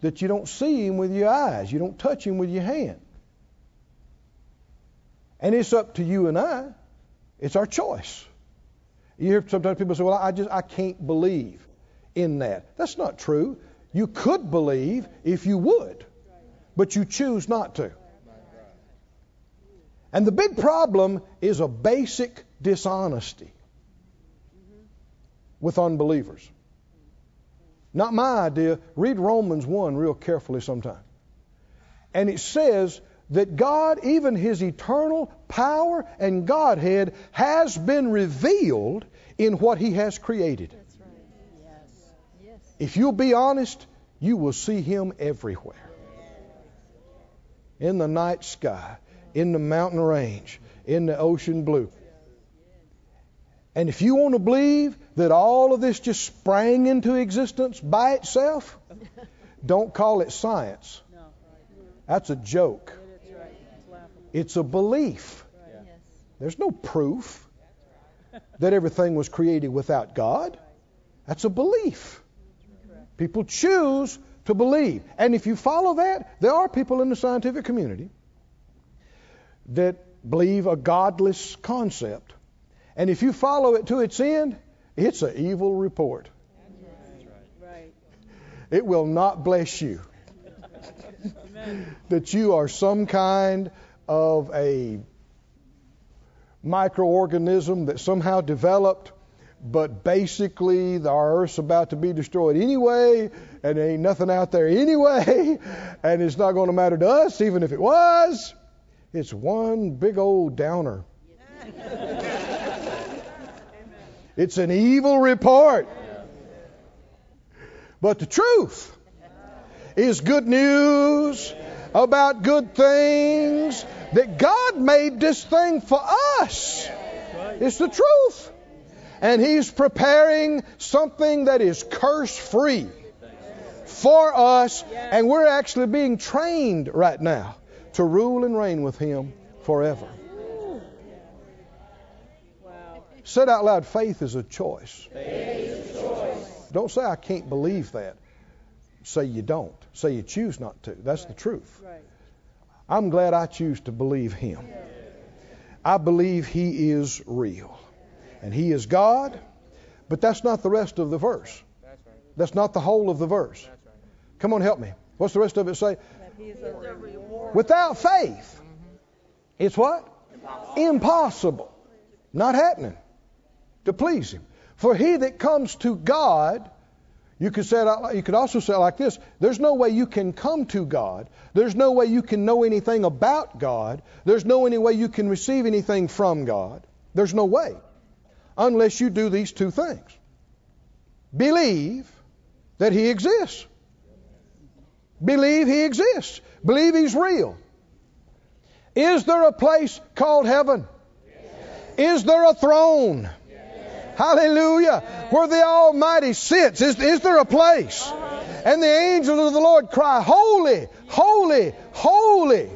That you don't see him with your eyes, you don't touch him with your hand. And it's up to you and I. It's our choice. You hear sometimes people say, "Well, I just I can't believe in that." That's not true. You could believe if you would. but you choose not to. And the big problem is a basic dishonesty with unbelievers. Not my idea. Read Romans 1 real carefully sometime. And it says that God, even His eternal power and Godhead, has been revealed in what He has created. Right. Yes. Yes. If you'll be honest, you will see Him everywhere in the night sky, in the mountain range, in the ocean blue. And if you want to believe that all of this just sprang into existence by itself, don't call it science. That's a joke. It's a belief. Yes. There's no proof that everything was created without God. That's a belief. People choose to believe. And if you follow that, there are people in the scientific community that believe a godless concept. And if you follow it to its end, it's an evil report. Right. It will not bless you. That you are some kind of a microorganism that somehow developed, but basically the our Earth's about to be destroyed anyway, and there ain't nothing out there anyway, and it's not going to matter to us, even if it was. It's one big old downer. It's an evil report. But the truth is good news about good things that God made this thing for us. It's the truth. And He's preparing something that is curse free for us. And we're actually being trained right now to rule and reign with Him forever. Said out loud, faith is a choice. Don't say, I can't believe that. Say you don't. Say you choose not to. That's the truth. Right. I'm glad I choose to believe Him. I believe He is real. And He is God, but that's not the rest of the verse. That's not the whole of the verse. Come on, help me. What's the rest of it say? Without faith, it's what? Impossible. Not happening to please Him. For he that comes to God, you could say it you could also say it like this: There's no way you can come to God. There's no way you can know anything about God. There's no any way you can receive anything from God. There's no way, unless you do these two things: believe that He exists. Believe He exists. Believe He's real. Is there a place called heaven? Is there a throne? Hallelujah. Where the Almighty sits. Is, is there a place? And the angels of the Lord cry, Holy, holy, holy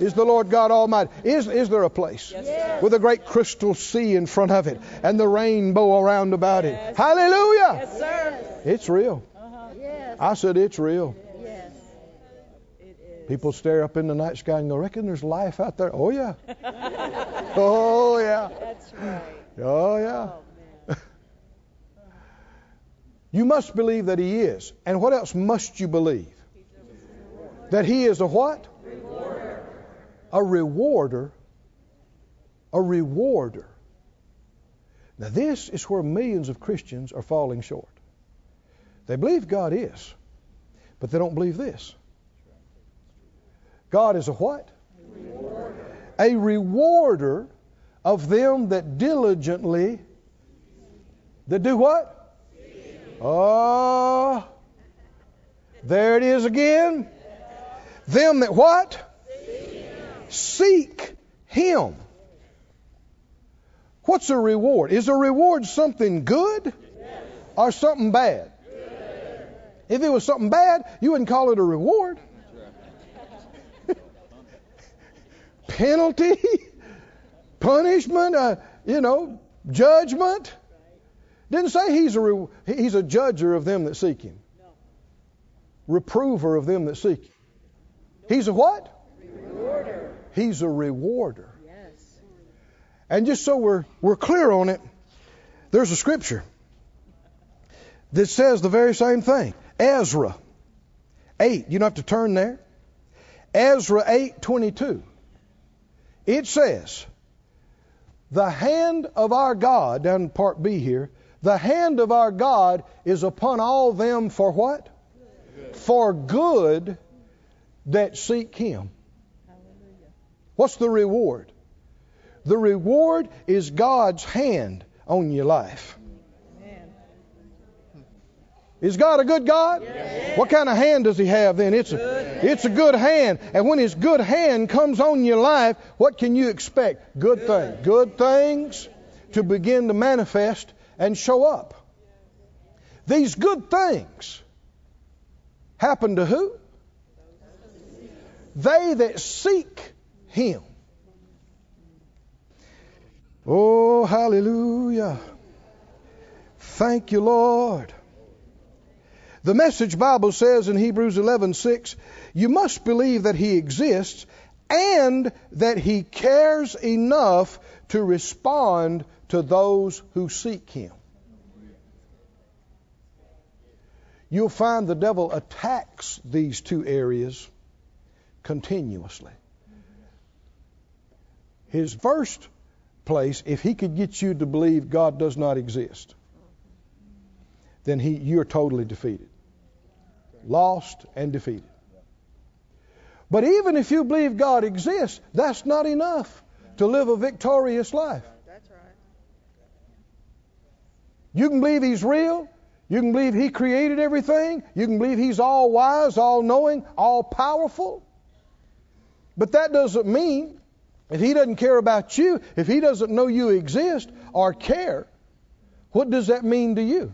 is the Lord God Almighty. Is, is there a place? Yes. With a great crystal sea in front of it and the rainbow around about it. Hallelujah. Yes, sir. It's real. Uh-huh. Yes. I said it's real. Yes. People stare up in the night sky and go, reckon there's life out there? Oh, yeah. Oh, yeah. That's right. Oh, yeah. You must believe that He is. And what else must you believe? That He is a what? A rewarder. A rewarder. Now, this is where millions of Christians are falling short. They believe God is, but they don't believe this. God is a what? A rewarder of them that diligently that do what? Oh, there it is again. Them that what? Seek Him. What's a reward? Is a reward something good or something bad? If it was something bad, you wouldn't call it a reward. Penalty, punishment, uh, you know, judgment. Didn't say he's a re- he's a judger of them that seek him. No. Reprover of them that seek him. He's a what? Rewarder. He's a rewarder. Yes. And just so we're we're clear on it, there's a scripture that says the very same thing. Ezra 8. You don't have to turn there. Ezra 8:22. It says, "The hand of our God, down in part B here, the hand of our God is upon all them for what? For good that seek him." Hallelujah. What's the reward? The reward is God's hand on your life. Amen. Is God a good God? What kind of hand does He have then? It's a, it's a good hand. And when His good hand comes on your life, what can you expect? Good things. Good things to begin to manifest and show up. These good things happen to who? They that seek Him. Oh, hallelujah. Thank you, Lord. The Message Bible says in Hebrews 11:6, you must believe that he exists and that he cares enough to respond to those who seek him. You'll find the devil attacks these two areas continuously. His first place, if he could get you to believe God does not exist, then he, you're totally defeated. Lost and defeated. But even if you believe God exists, that's not enough to live a victorious life. That's right. You can believe He's real. You can believe He created everything. You can believe He's all wise, all knowing, all powerful. But that doesn't mean if He doesn't care about you, if He doesn't know you exist or care, what does that mean to you?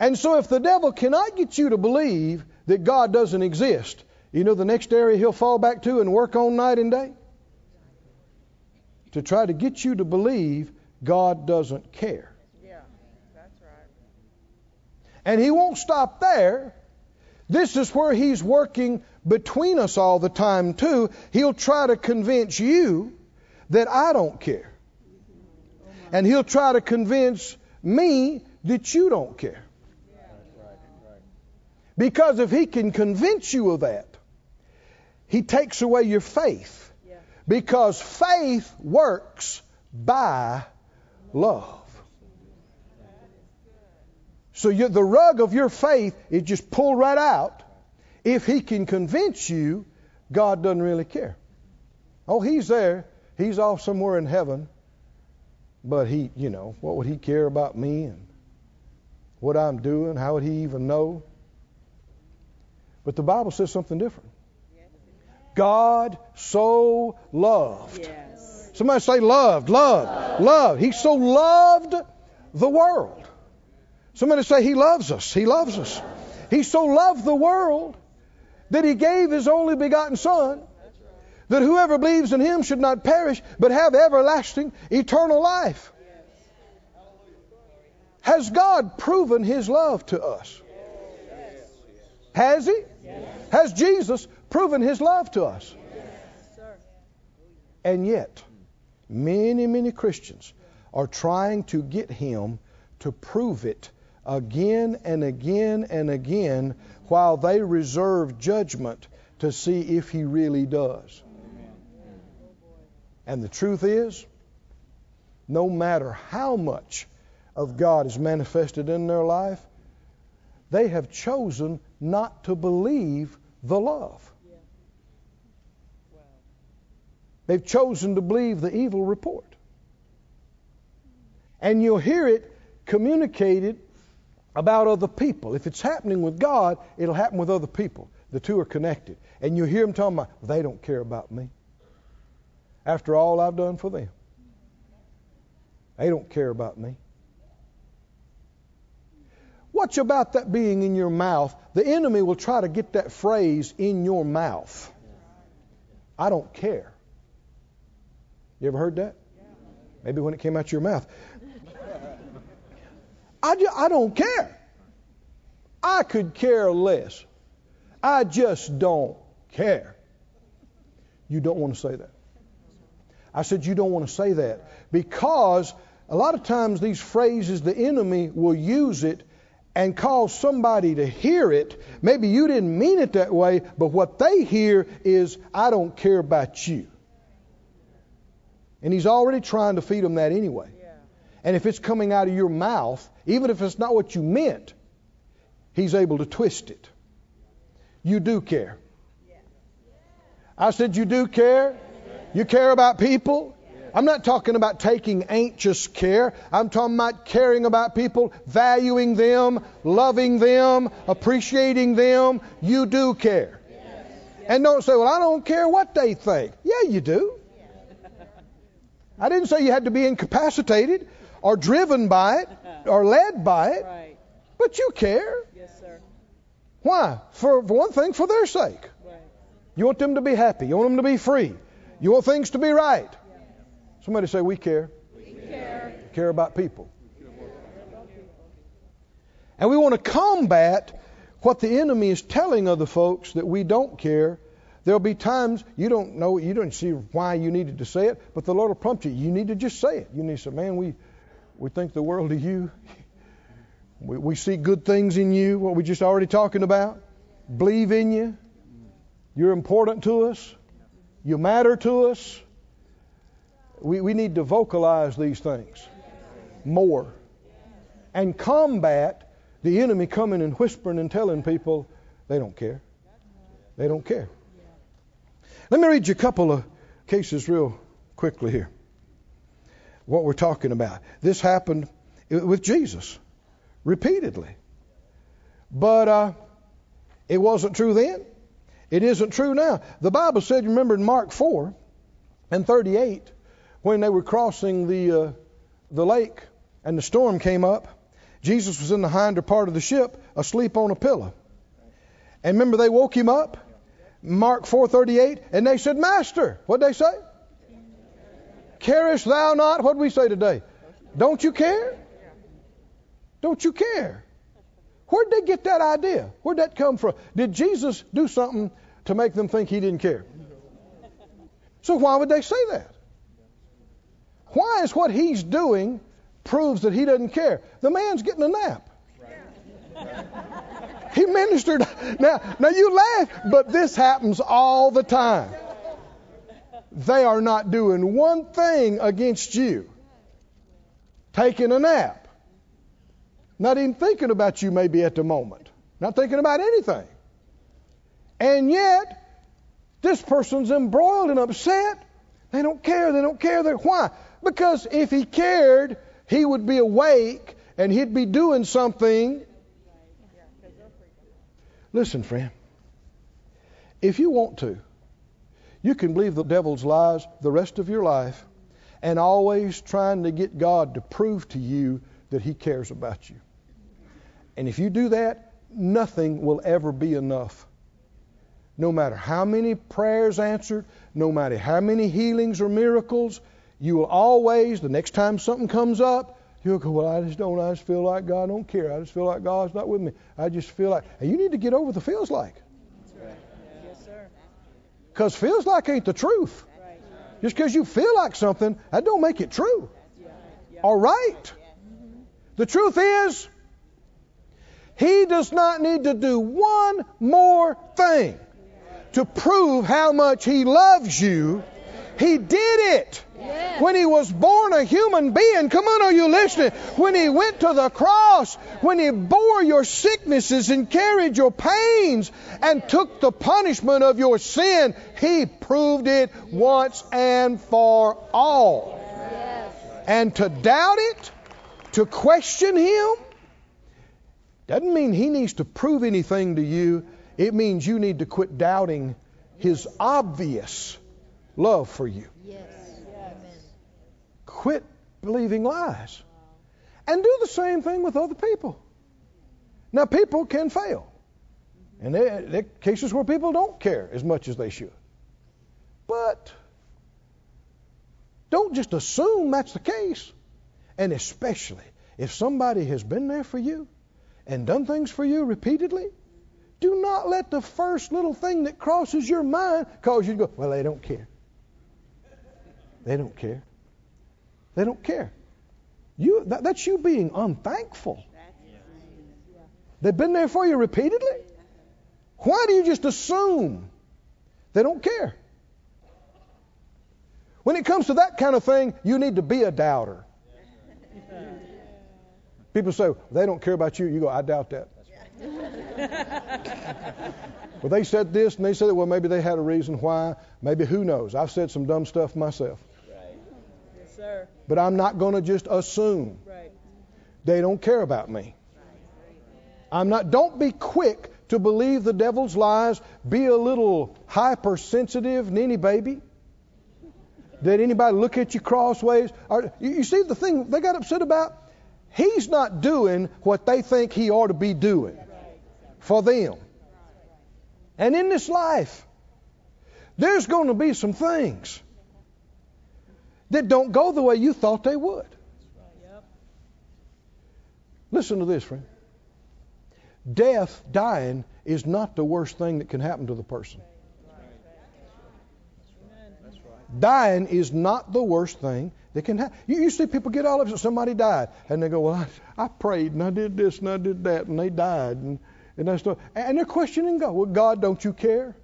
And so if the devil cannot get you to believe that God doesn't exist, you know the next area he'll fall back to and work on night and day? To try to get you to believe God doesn't care. Yeah. That's right. And he won't stop there. This is where he's working between us all the time, too. He'll try to convince you that I don't care. And he'll try to convince me that you don't care. Because if he can convince you of that, he takes away your faith. Yeah. Because faith works by love. So you, the rug of your faith is just pulled right out if he can convince you God doesn't really care. Oh, he's there. He's off somewhere in heaven. But he, you know, what would he care about me and what I'm doing? How would he even know? But the Bible says something different. God so loved. Yes. Somebody say loved, loved, loved. He so loved the world. Somebody say he loves us. He loves us. He so loved the world that he gave his only begotten son that whoever believes in him should not perish but have everlasting eternal life. Has God proven his love to us? Has he? Has Jesus proven his love to us? And yet, many, many Christians are trying to get him to prove it again and again and again while they reserve judgment to see if he really does. And the truth is, no matter how much of God is manifested in their life, they have chosen not to believe the love. They've chosen to believe the evil report. And you'll hear it communicated about other people. If it's happening with God, it'll happen with other people. The two are connected. And you hear them talking about, they don't care about me. After all I've done for them, they don't care about me. Watch about that being in your mouth. The enemy will try to get that phrase in your mouth. I don't care. You ever heard that? Maybe when it came out of your mouth. I, ju- I don't care. I could care less. I just don't care. You don't want to say that. I said you don't want to say that because a lot of times these phrases, the enemy will use it and cause somebody to hear it. Maybe you didn't mean it that way, but what they hear is, I don't care about you. And he's already trying to feed them that anyway. Yeah. And if it's coming out of your mouth, even if it's not what you meant, he's able to twist it. You do care. I said, You do care? You care about people? I'm not talking about taking anxious care. I'm talking about caring about people, valuing them, loving them, appreciating them. You do care. And don't say, Well, I don't care what they think. Yeah, you do. I didn't say you had to be incapacitated or driven by it uh-huh. or led by it, Right. but you care. Yes, sir. Why? For, for one thing, for their sake. Right. You want them to be happy. You want them to be free. You want things to be right. Somebody say, We care. We care. Care about people. And we want to combat what the enemy is telling other folks that we don't care. There'll be times you don't know, you don't see why you needed to say it, but the Lord will prompt you. You need to just say it. You need to say, Man, we, we think the world of you. We, we see good things in you, what we just already talking about. Believe in you. You're important to us. You matter to us. We, we need to vocalize these things more and combat the enemy coming and whispering and telling people they don't care. They don't care. Let me read you a couple of cases real quickly here. What we're talking about. This happened with Jesus repeatedly. But uh, it wasn't true then. It isn't true now. The Bible said, you remember in Mark 4 and 38, when they were crossing the, uh, the lake and the storm came up, Jesus was in the hinder part of the ship, asleep on a pillow. And remember, they woke him up, Mark 4:38, and they said, "Master, what they say? Carest thou not? What we say today? Don't you care? Don't you care? Where'd they get that idea? Where'd that come from? Did Jesus do something to make them think he didn't care? So why would they say that? Why is what he's doing proves that he doesn't care? The man's getting a nap. He ministered. Now, now you laugh, but this happens all the time. They are not doing one thing against you. Taking a nap. Not even thinking about you maybe at the moment. Not thinking about anything. And yet, this person's embroiled and upset. They don't care. They don't care. They, why? Because if he cared, he would be awake and he'd be doing something. Listen, friend. If you want to, you can believe the devil's lies the rest of your life and always trying to get God to prove to you that he cares about you. And if you do that, nothing will ever be enough. No matter how many prayers answered, no matter how many healings or miracles, you will always, the next time something comes up, you'll go, Well, I just don't. I just feel like God don't care. I just feel like God's not with me. I just feel like. And you need to get over the feels like. Yes, sir. Because feels like ain't the truth. Right. Just because you feel like something, that don't make it true. All right? The truth is, he does not need to do one more thing to prove how much he loves you. He did it. When he was born a human being, come on, are you listening? When he went to the cross, when he bore your sicknesses and carried your pains and took the punishment of your sin, he proved it once and for all. And to doubt it, to question him, doesn't mean he needs to prove anything to you. It means you need to quit doubting his obvious love for you. Yes. Quit believing lies. And do the same thing with other people. Now, people can fail. And there are cases where people don't care as much as they should. But don't just assume that's the case. And especially if somebody has been there for you and done things for you repeatedly, do not let the first little thing that crosses your mind cause you to go, well, they don't care. They don't care. They don't care. You, that, that's you being unthankful. They've been there for you repeatedly. Why do you just assume they don't care? When it comes to that kind of thing, you need to be a doubter. People say, they don't care about you. You go, I doubt that. well, they said this and they said that. Well, maybe they had a reason why. Maybe who knows? I've said some dumb stuff myself. Sir. But I'm not going to just assume Right. they don't care about me. I'm not. Don't be quick to believe the devil's lies. Be a little hypersensitive, ninny baby. Did anybody look at you crossways? You see the thing they got upset about? He's not doing what they think he ought to be doing for them. And in this life, there's going to be some things that don't go the way you thought they would. Listen to this, friend. Death, dying, is not the worst thing that can happen to the person. Dying is not the worst thing that can happen. You, you see people get all upset. Somebody died, and they go, "Well, I, I prayed and I did this and I did that, and they died," and and and they're questioning God. Well, God, don't you care?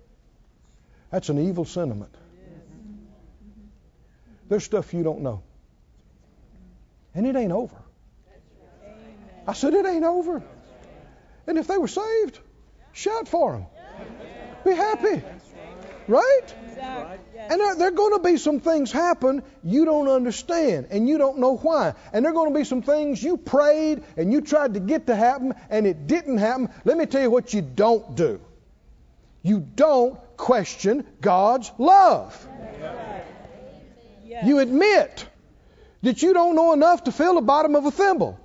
That's an evil sentiment. There's stuff you don't know, and it ain't over. I said it ain't over. And if they were saved, shout for them. Be happy, right? And there, are going to be some things happen you don't understand and you don't know why. And there are going to be some things you prayed and you tried to get to happen and it didn't happen. Let me tell you what you don't do. You don't question God's love. Yes. You admit that you don't know enough to fill the bottom of a thimble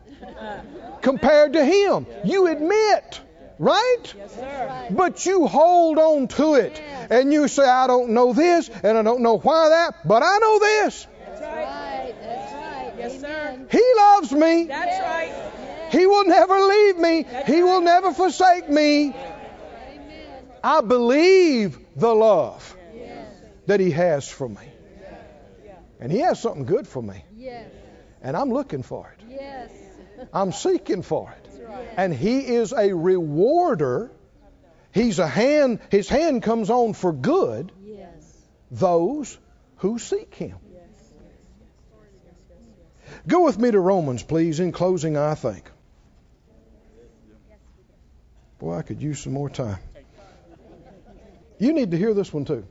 compared to Him. You admit, right? Yes, sir. But you hold on to it. And you say, I don't know this and I don't know why that, but I know this. That's right. Right, that's right. Yes, sir. He loves me. That's right. He will never leave me. He will never forsake me. Amen. I believe the love that He has for me. And He has something good for me. Yes. And I'm looking for it. Yes. I'm seeking for it. That's right. And He is a rewarder. He's a hand, His hand comes on for good Yes. those who seek Him. Go with me to Romans, please, in closing, I think. Boy, I could use some more time. You need to hear this one too.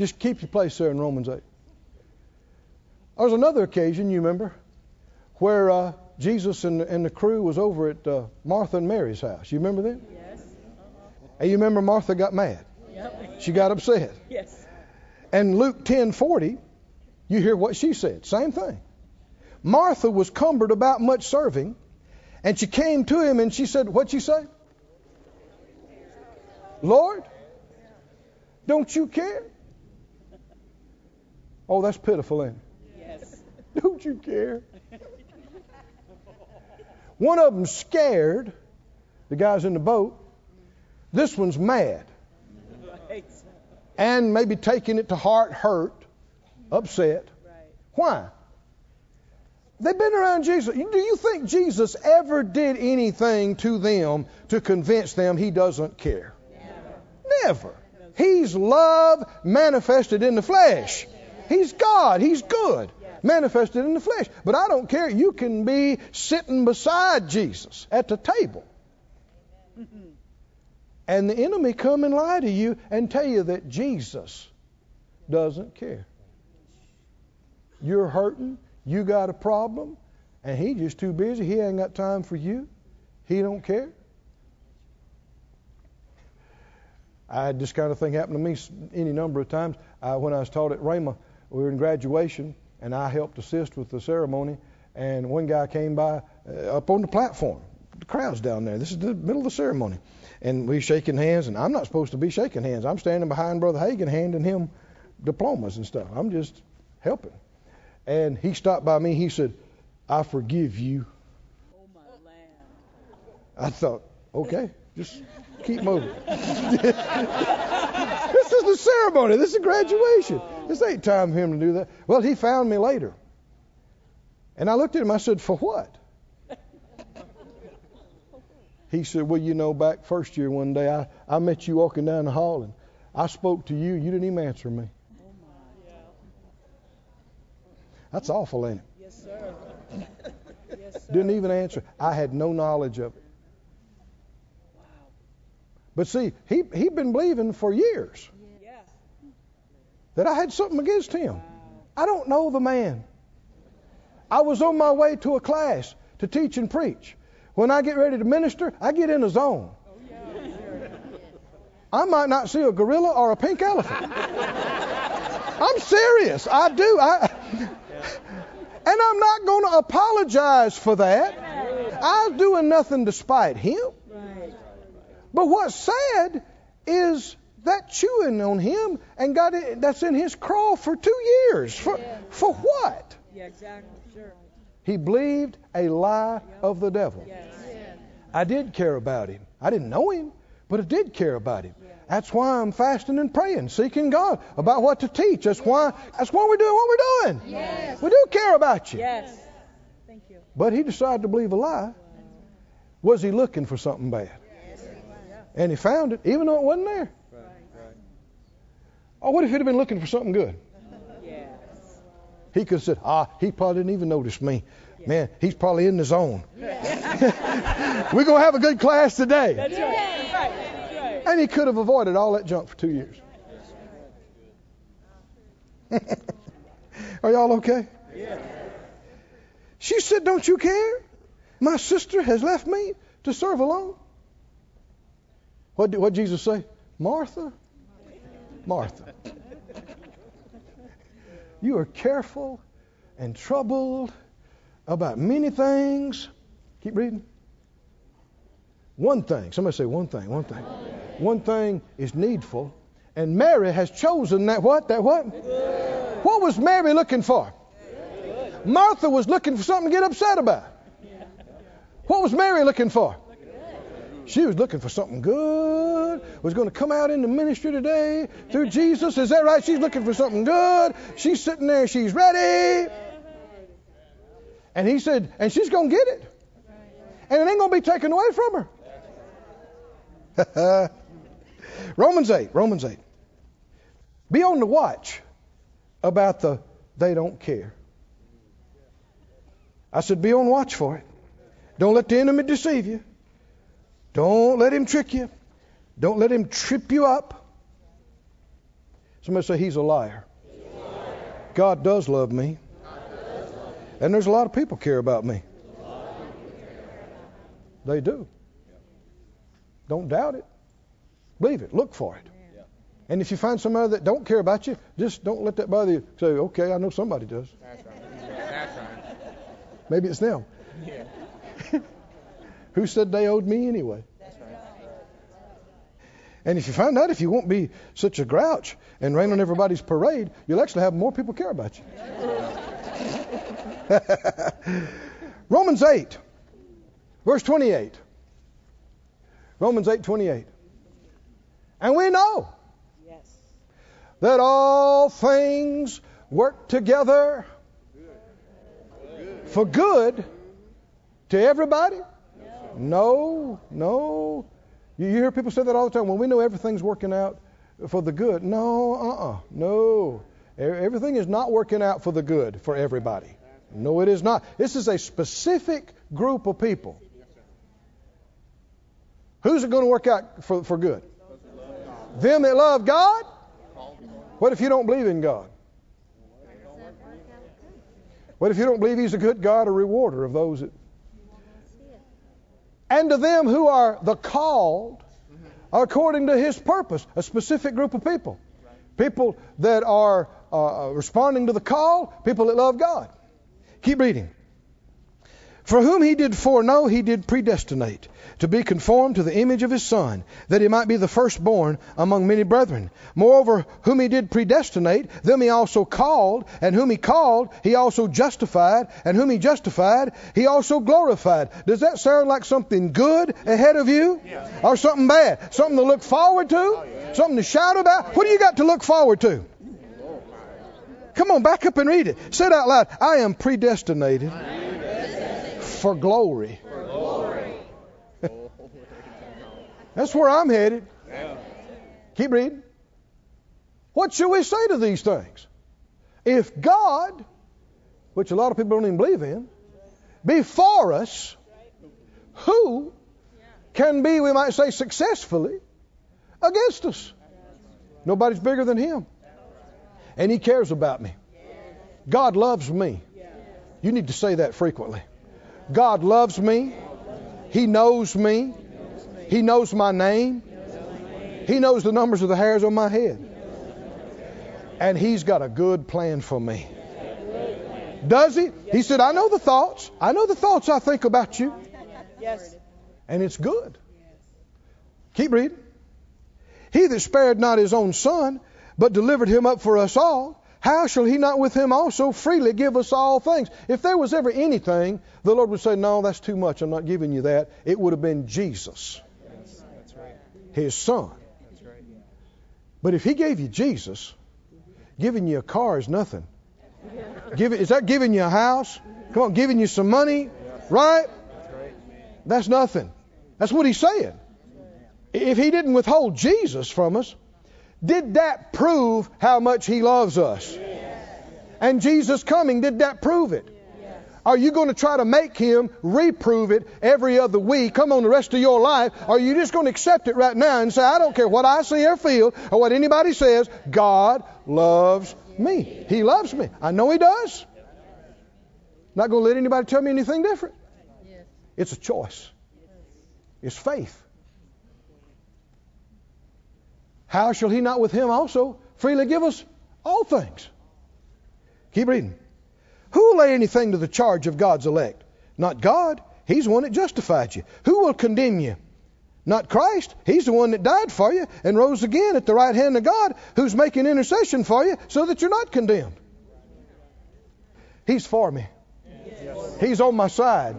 Just keep your place there in Romans 8. There was another occasion, you remember, where uh, Jesus and, and the crew was over at uh, Martha and Mary's house. You remember that? Yes. And you remember Martha got mad. Yep. She got upset. Yes. And Luke 10:40, you hear what she said. Same thing. Martha was cumbered about much serving, and she came to him and she said, "What'd you say? Lord, don't you care?" Oh, that's pitiful, ain't it? Yes. Don't you care? One of them's scared. The guy's in the boat. This one's mad Right. and maybe taking it to heart, hurt, upset. Right. Why? They've been around Jesus. Do you think Jesus ever did anything to them to convince them he doesn't care? Never. He's love manifested in the flesh. He's God. He's good. Manifested in the flesh. But I don't care. You can be sitting beside Jesus at the table. And the enemy come and lie to you and tell you that Jesus doesn't care. You're hurting, you got a problem, and he just too busy. He ain't got time for you. He don't care. I had this kind of thing happen to me any number of times. Uh, when I was taught at Rhema, we were in graduation, and I helped assist with the ceremony. And one guy came by uh, up on the platform. The crowd's down there. This is the middle of the ceremony, and we're shaking hands. And I'm not supposed to be shaking hands. I'm standing behind Brother Hagin, handing him diplomas and stuff. I'm just helping. And he stopped by me. He said, "I forgive you." Oh my land. I thought, okay, just keep moving. this is the ceremony. This is graduation. This ain't time for him to do that. Well, he found me later. And I looked at him. I said, for what? He said, Well, you know, back first year one day, I, I met you walking down the hall and I spoke to you. You didn't even answer me. That's awful, ain't it? Yes, sir. yes, sir. Didn't even answer. I had no knowledge of it. Wow. But see, he, he'd been believing for years. That I had something against him. I don't know the man. I was on my way to a class to teach and preach. When I get ready to minister, I get in a zone. I might not see a gorilla or a pink elephant. I'm serious. I do. I, and I'm not going to apologize for that. I was doing nothing to spite him. But what's sad is that chewing on him and got it, that's in his craw for two years. For, for what? Yeah, exactly. Sure. He believed a lie of the devil. Yes. I did care about him. I didn't know him, but I did care about him. That's why I'm fasting and praying, seeking God about what to teach. That's why that's why we're doing what we're doing. Yes. We do care about you. Yes. Thank you. But he decided to believe a lie. Was he looking for something bad? Yes. And he found it, even though it wasn't there. Oh, what if he'd have been looking for something good? Yes. He could have said, ah, he probably didn't even notice me. Man, he's probably in the zone. We're going to have a good class today. That's right. That's right. That's right. And he could have avoided all that junk for two years. Are y'all okay? She said, Don't you care? My sister has left me to serve alone. What did what Jesus say? Martha, Martha, you are careful and troubled about many things. Keep reading. One thing. Somebody say one thing. One thing. One thing is needful, and Mary has chosen that what? That what? What was Mary looking for? Martha was looking for something to get upset about. What was Mary looking for? She was looking for something good. Was going to come out in the ministry today through Jesus. Is that right? She's looking for something good. She's sitting there. She's ready. And he said, and she's going to get it. And it ain't going to be taken away from her. Romans 8. Romans 8. Be on the watch about the they don't care. I said, be on watch for it. Don't let the enemy deceive you. Don't let him trick you. Don't let him trip you up. Somebody say he's a liar. God does love me. And there's a lot of people care about me. They do. Don't doubt it. Believe it. Look for it. And if you find somebody that don't care about you, just don't let that bother you. Say, okay, I know somebody does. That's right. That's right. Maybe it's them. Yeah. Who said they owed me anyway? And if you find out if you won't be such a grouch and rain on everybody's parade, you'll actually have more people care about you. Romans 8, verse 28. Romans 8, 28. And we know Yes. that all things work together for good to everybody? No, no. You hear people say that all the time. When we know everything's working out for the good. No, uh-uh. No. E- Everything is not working out for the good for everybody. No, it is not. This is a specific group of people. Who's it going to work out for, for good? Them that love God? What if you don't believe in God? What if you don't believe He's a good God, a rewarder of those that. And to them who are the called according to His purpose, a specific group of people. People that are uh, responding to the call, people that love God. Keep reading. For whom he did foreknow, he did predestinate to be conformed to the image of his Son, that he might be the firstborn among many brethren. Moreover, whom he did predestinate, them he also called, and whom he called, he also justified, and whom he justified, he also glorified. Does that sound like something good ahead of you? Or something bad? Something to look forward to? Something to shout about? What do you got to look forward to? Come on, back up and read it. Say it out loud. I am predestinated for glory. That's where I'm headed. Keep reading. What shall we say to these things? If God, which a lot of people don't even believe in, be for us, who can be, we might say, successfully against us? Nobody's bigger than Him. And He cares about me. God loves me. You need to say that frequently. God loves me. He knows me. He knows my name. He knows the numbers of the hairs on my head. And He's got a good plan for me. Does He? He said, I know the thoughts. I know the thoughts I think about you. Yes. And it's good. Keep reading. He that spared not his own son, but delivered him up for us all, how shall he not with him also freely give us all things? If there was ever anything, the Lord would say, No, that's too much. I'm not giving you that. It would have been Jesus, his son. But if he gave you Jesus, giving you a car is nothing. Give, is that giving you a house? Come on, giving you some money, right. That's nothing. That's what he's saying. If he didn't withhold Jesus from us, did that prove how much he loves us? And Jesus coming, did that prove it? Are you going to try to make him reprove it every other week? Come on, the rest of your life. Are you just going to accept it right now and say, I don't care what I see or feel or what anybody says, God loves me. He loves me. I know he does. Not going to let anybody tell me anything different. It's a choice. It's faith. How shall he not with him also freely give us all things? Keep reading. Who will lay anything to the charge of God's elect? Not God. He's the one that justified you. Who will condemn you? Not Christ. He's the one that died for you and rose again at the right hand of God, who's making intercession for you so that you're not condemned. He's for me. He's on my side.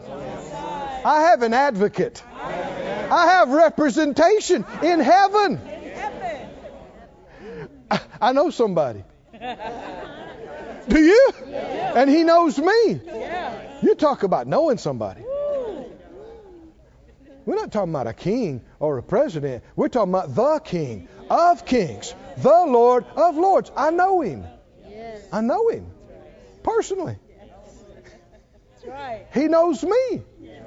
I have an advocate. I have representation in heaven. I, I know somebody. Do you? And he knows me. Yeah. You talk about knowing somebody. We're not talking about a king or a president. We're talking about the king of kings, the Lord of lords. I know him. Yes. I know him personally. Right. He knows me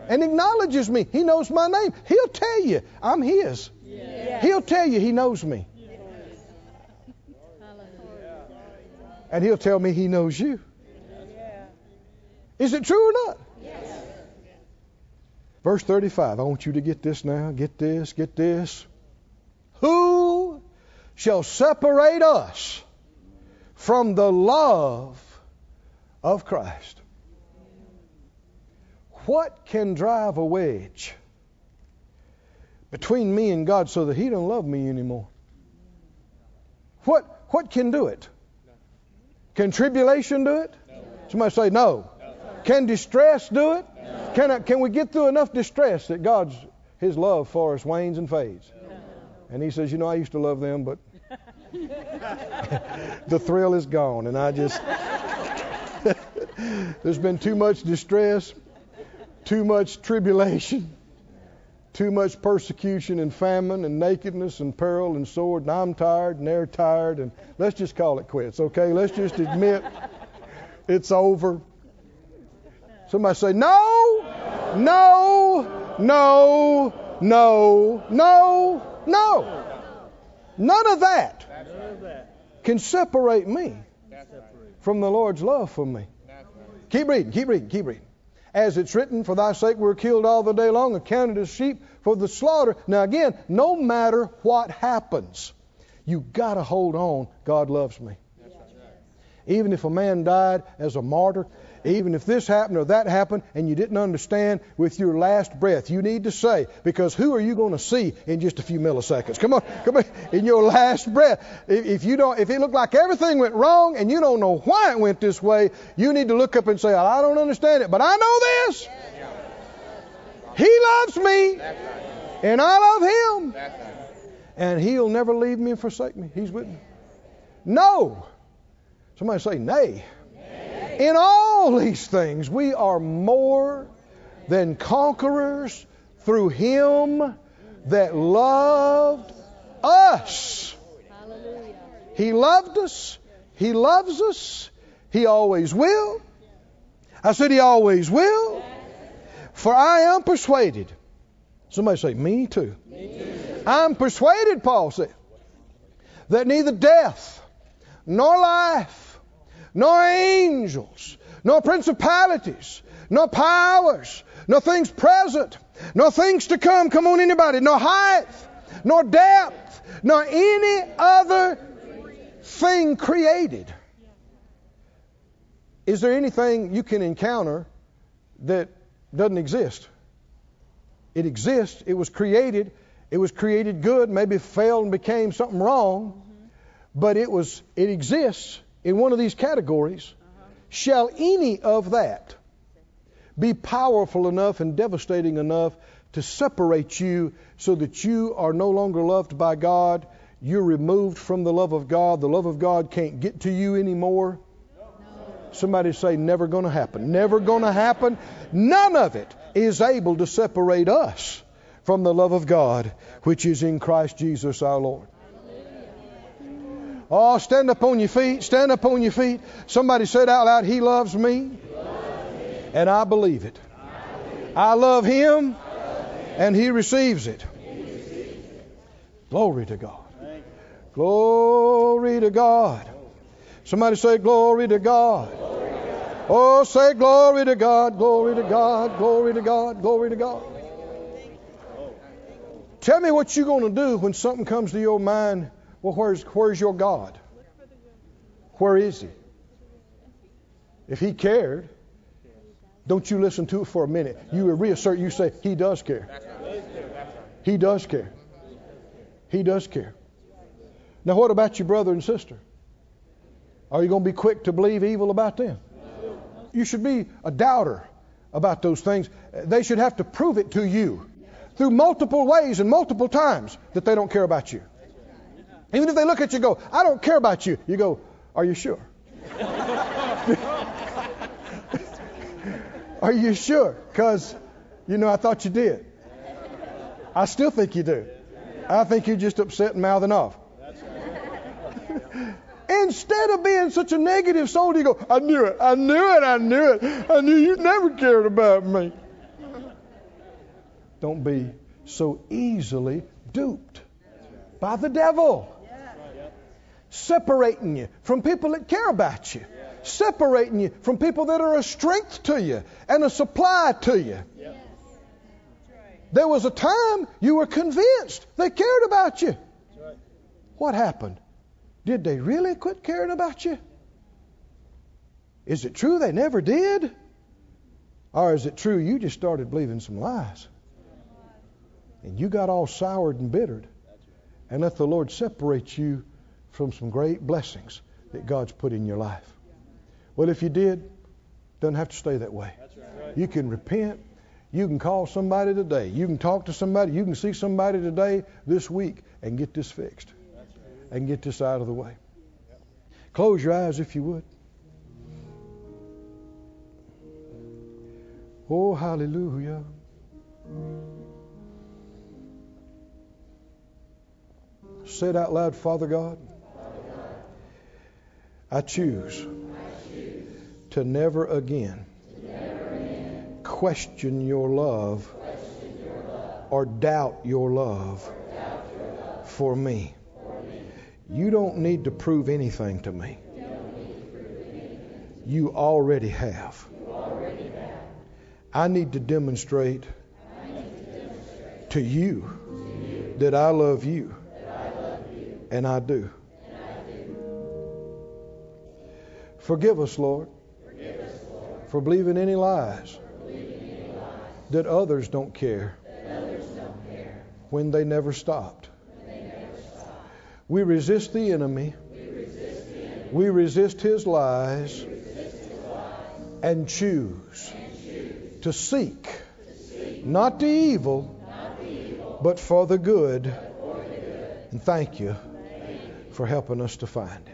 and acknowledges me. He knows my name. He'll tell you I'm his. Yeah. He'll tell you he knows me. And he'll tell me he knows you. Is it true or not? Yes. Verse 35. I want you to get this now. Get this. Get this. Who shall separate us from the love of Christ? What can drive a wedge between me and God so that He don't love me anymore? What what can do it? Can tribulation do it? Somebody say no. Can distress do it? Can I, can we get through enough distress that God's His love for us wanes and fades? And He says, you know, I used to love them, but the thrill is gone, and I just there's been too much distress, too much tribulation, too much persecution and famine and nakedness and peril and sword, and I'm tired and they're tired, and let's just call it quits, okay? Let's just admit it's over. Somebody say, no, no, no, no, no, no. None of that can separate me from the Lord's love for me. Keep reading, keep reading, keep reading. As it's written, for thy sake we're killed all the day long, accounted as sheep for the slaughter. Now again, no matter what happens, you got to hold on. God loves me. Even if a man died as a martyr, even if this happened or that happened and you didn't understand with your last breath, you need to say, because who are you going to see in just a few milliseconds? Come on, come on, in your last breath. If, if you don't, if it looked like everything went wrong and you don't know why it went this way, you need to look up and say, I don't understand it, but I know this. He loves me, and I love him, and he'll never leave me and forsake me. He's with me. No. Somebody say, nay. In all these things, we are more than conquerors through Him that loved us. He loved us. He loves us. He always will. I said, He always will. For I am persuaded. Somebody say, Me too. I'm persuaded, Paul said, that neither death, nor life, nor angels, nor principalities, nor powers, nor things present, nor things to come. Come on, anybody. Nor height, nor depth, nor any other thing created. Is there anything you can encounter that doesn't exist? It exists. It was created. It was created good. Maybe failed and became something wrong, but it was. It exists in one of these categories. Shall any of that be powerful enough and devastating enough to separate you so that you are no longer loved by God? You're removed from the love of God. The love of God can't get to you anymore. Somebody say, never going to happen. Never going to happen. None of it is able to separate us from the love of God, which is in Christ Jesus our Lord. Oh, stand up on your feet. Stand up on your feet. Somebody said out loud, He loves me. And I believe it. I love Him. And He receives it. Glory to God. Glory to God. Somebody say, Glory to God. Oh, say, Glory to God, glory to God, glory to God, glory to God. Tell me what you're going to do when something comes to your mind. Well, where's, where's your God? Where is He? If He cared, don't you listen to it for a minute. You reassert, you say, He does care. He does care. He does care. Now, what about your brother and sister? Are you going to be quick to believe evil about them? You should be a doubter about those things. They should have to prove it to you through multiple ways and multiple times that they don't care about you. Even if they look at you go, I don't care about you, you go, Are you sure? Are you sure? Because, you know, I thought you did. I still think you do. I think you're just upset and mouthing off. Instead of being such a negative soul, you go, I knew it, I knew it, I knew it. I knew you never cared about me. Don't be so easily duped by the devil. Separating you from people that care about you. Separating you from people that are a strength to you and a supply to you. There was a time you were convinced they cared about you. What happened? Did they really quit caring about you? Is it true they never did? Or is it true you just started believing some lies? And you got all soured and bittered. And let the Lord separate you from some great blessings that God's put in your life. Well, if you did, doesn't have to stay that way. You can repent. You can call somebody today. You can talk to somebody. You can see somebody today, this week, and get this fixed and get this out of the way. Close your eyes if you would. Oh, hallelujah. Say it out loud, Father God. I choose to never again question your love or doubt your love for me. You don't need to prove anything to me. You already have. I need to demonstrate to you that I love you. And I do. Forgive us, Lord, for believing any lies that others don't care when they never stopped. We resist the enemy. We resist his lies and choose to seek not the evil, but for the good. And thank you for helping us to find it.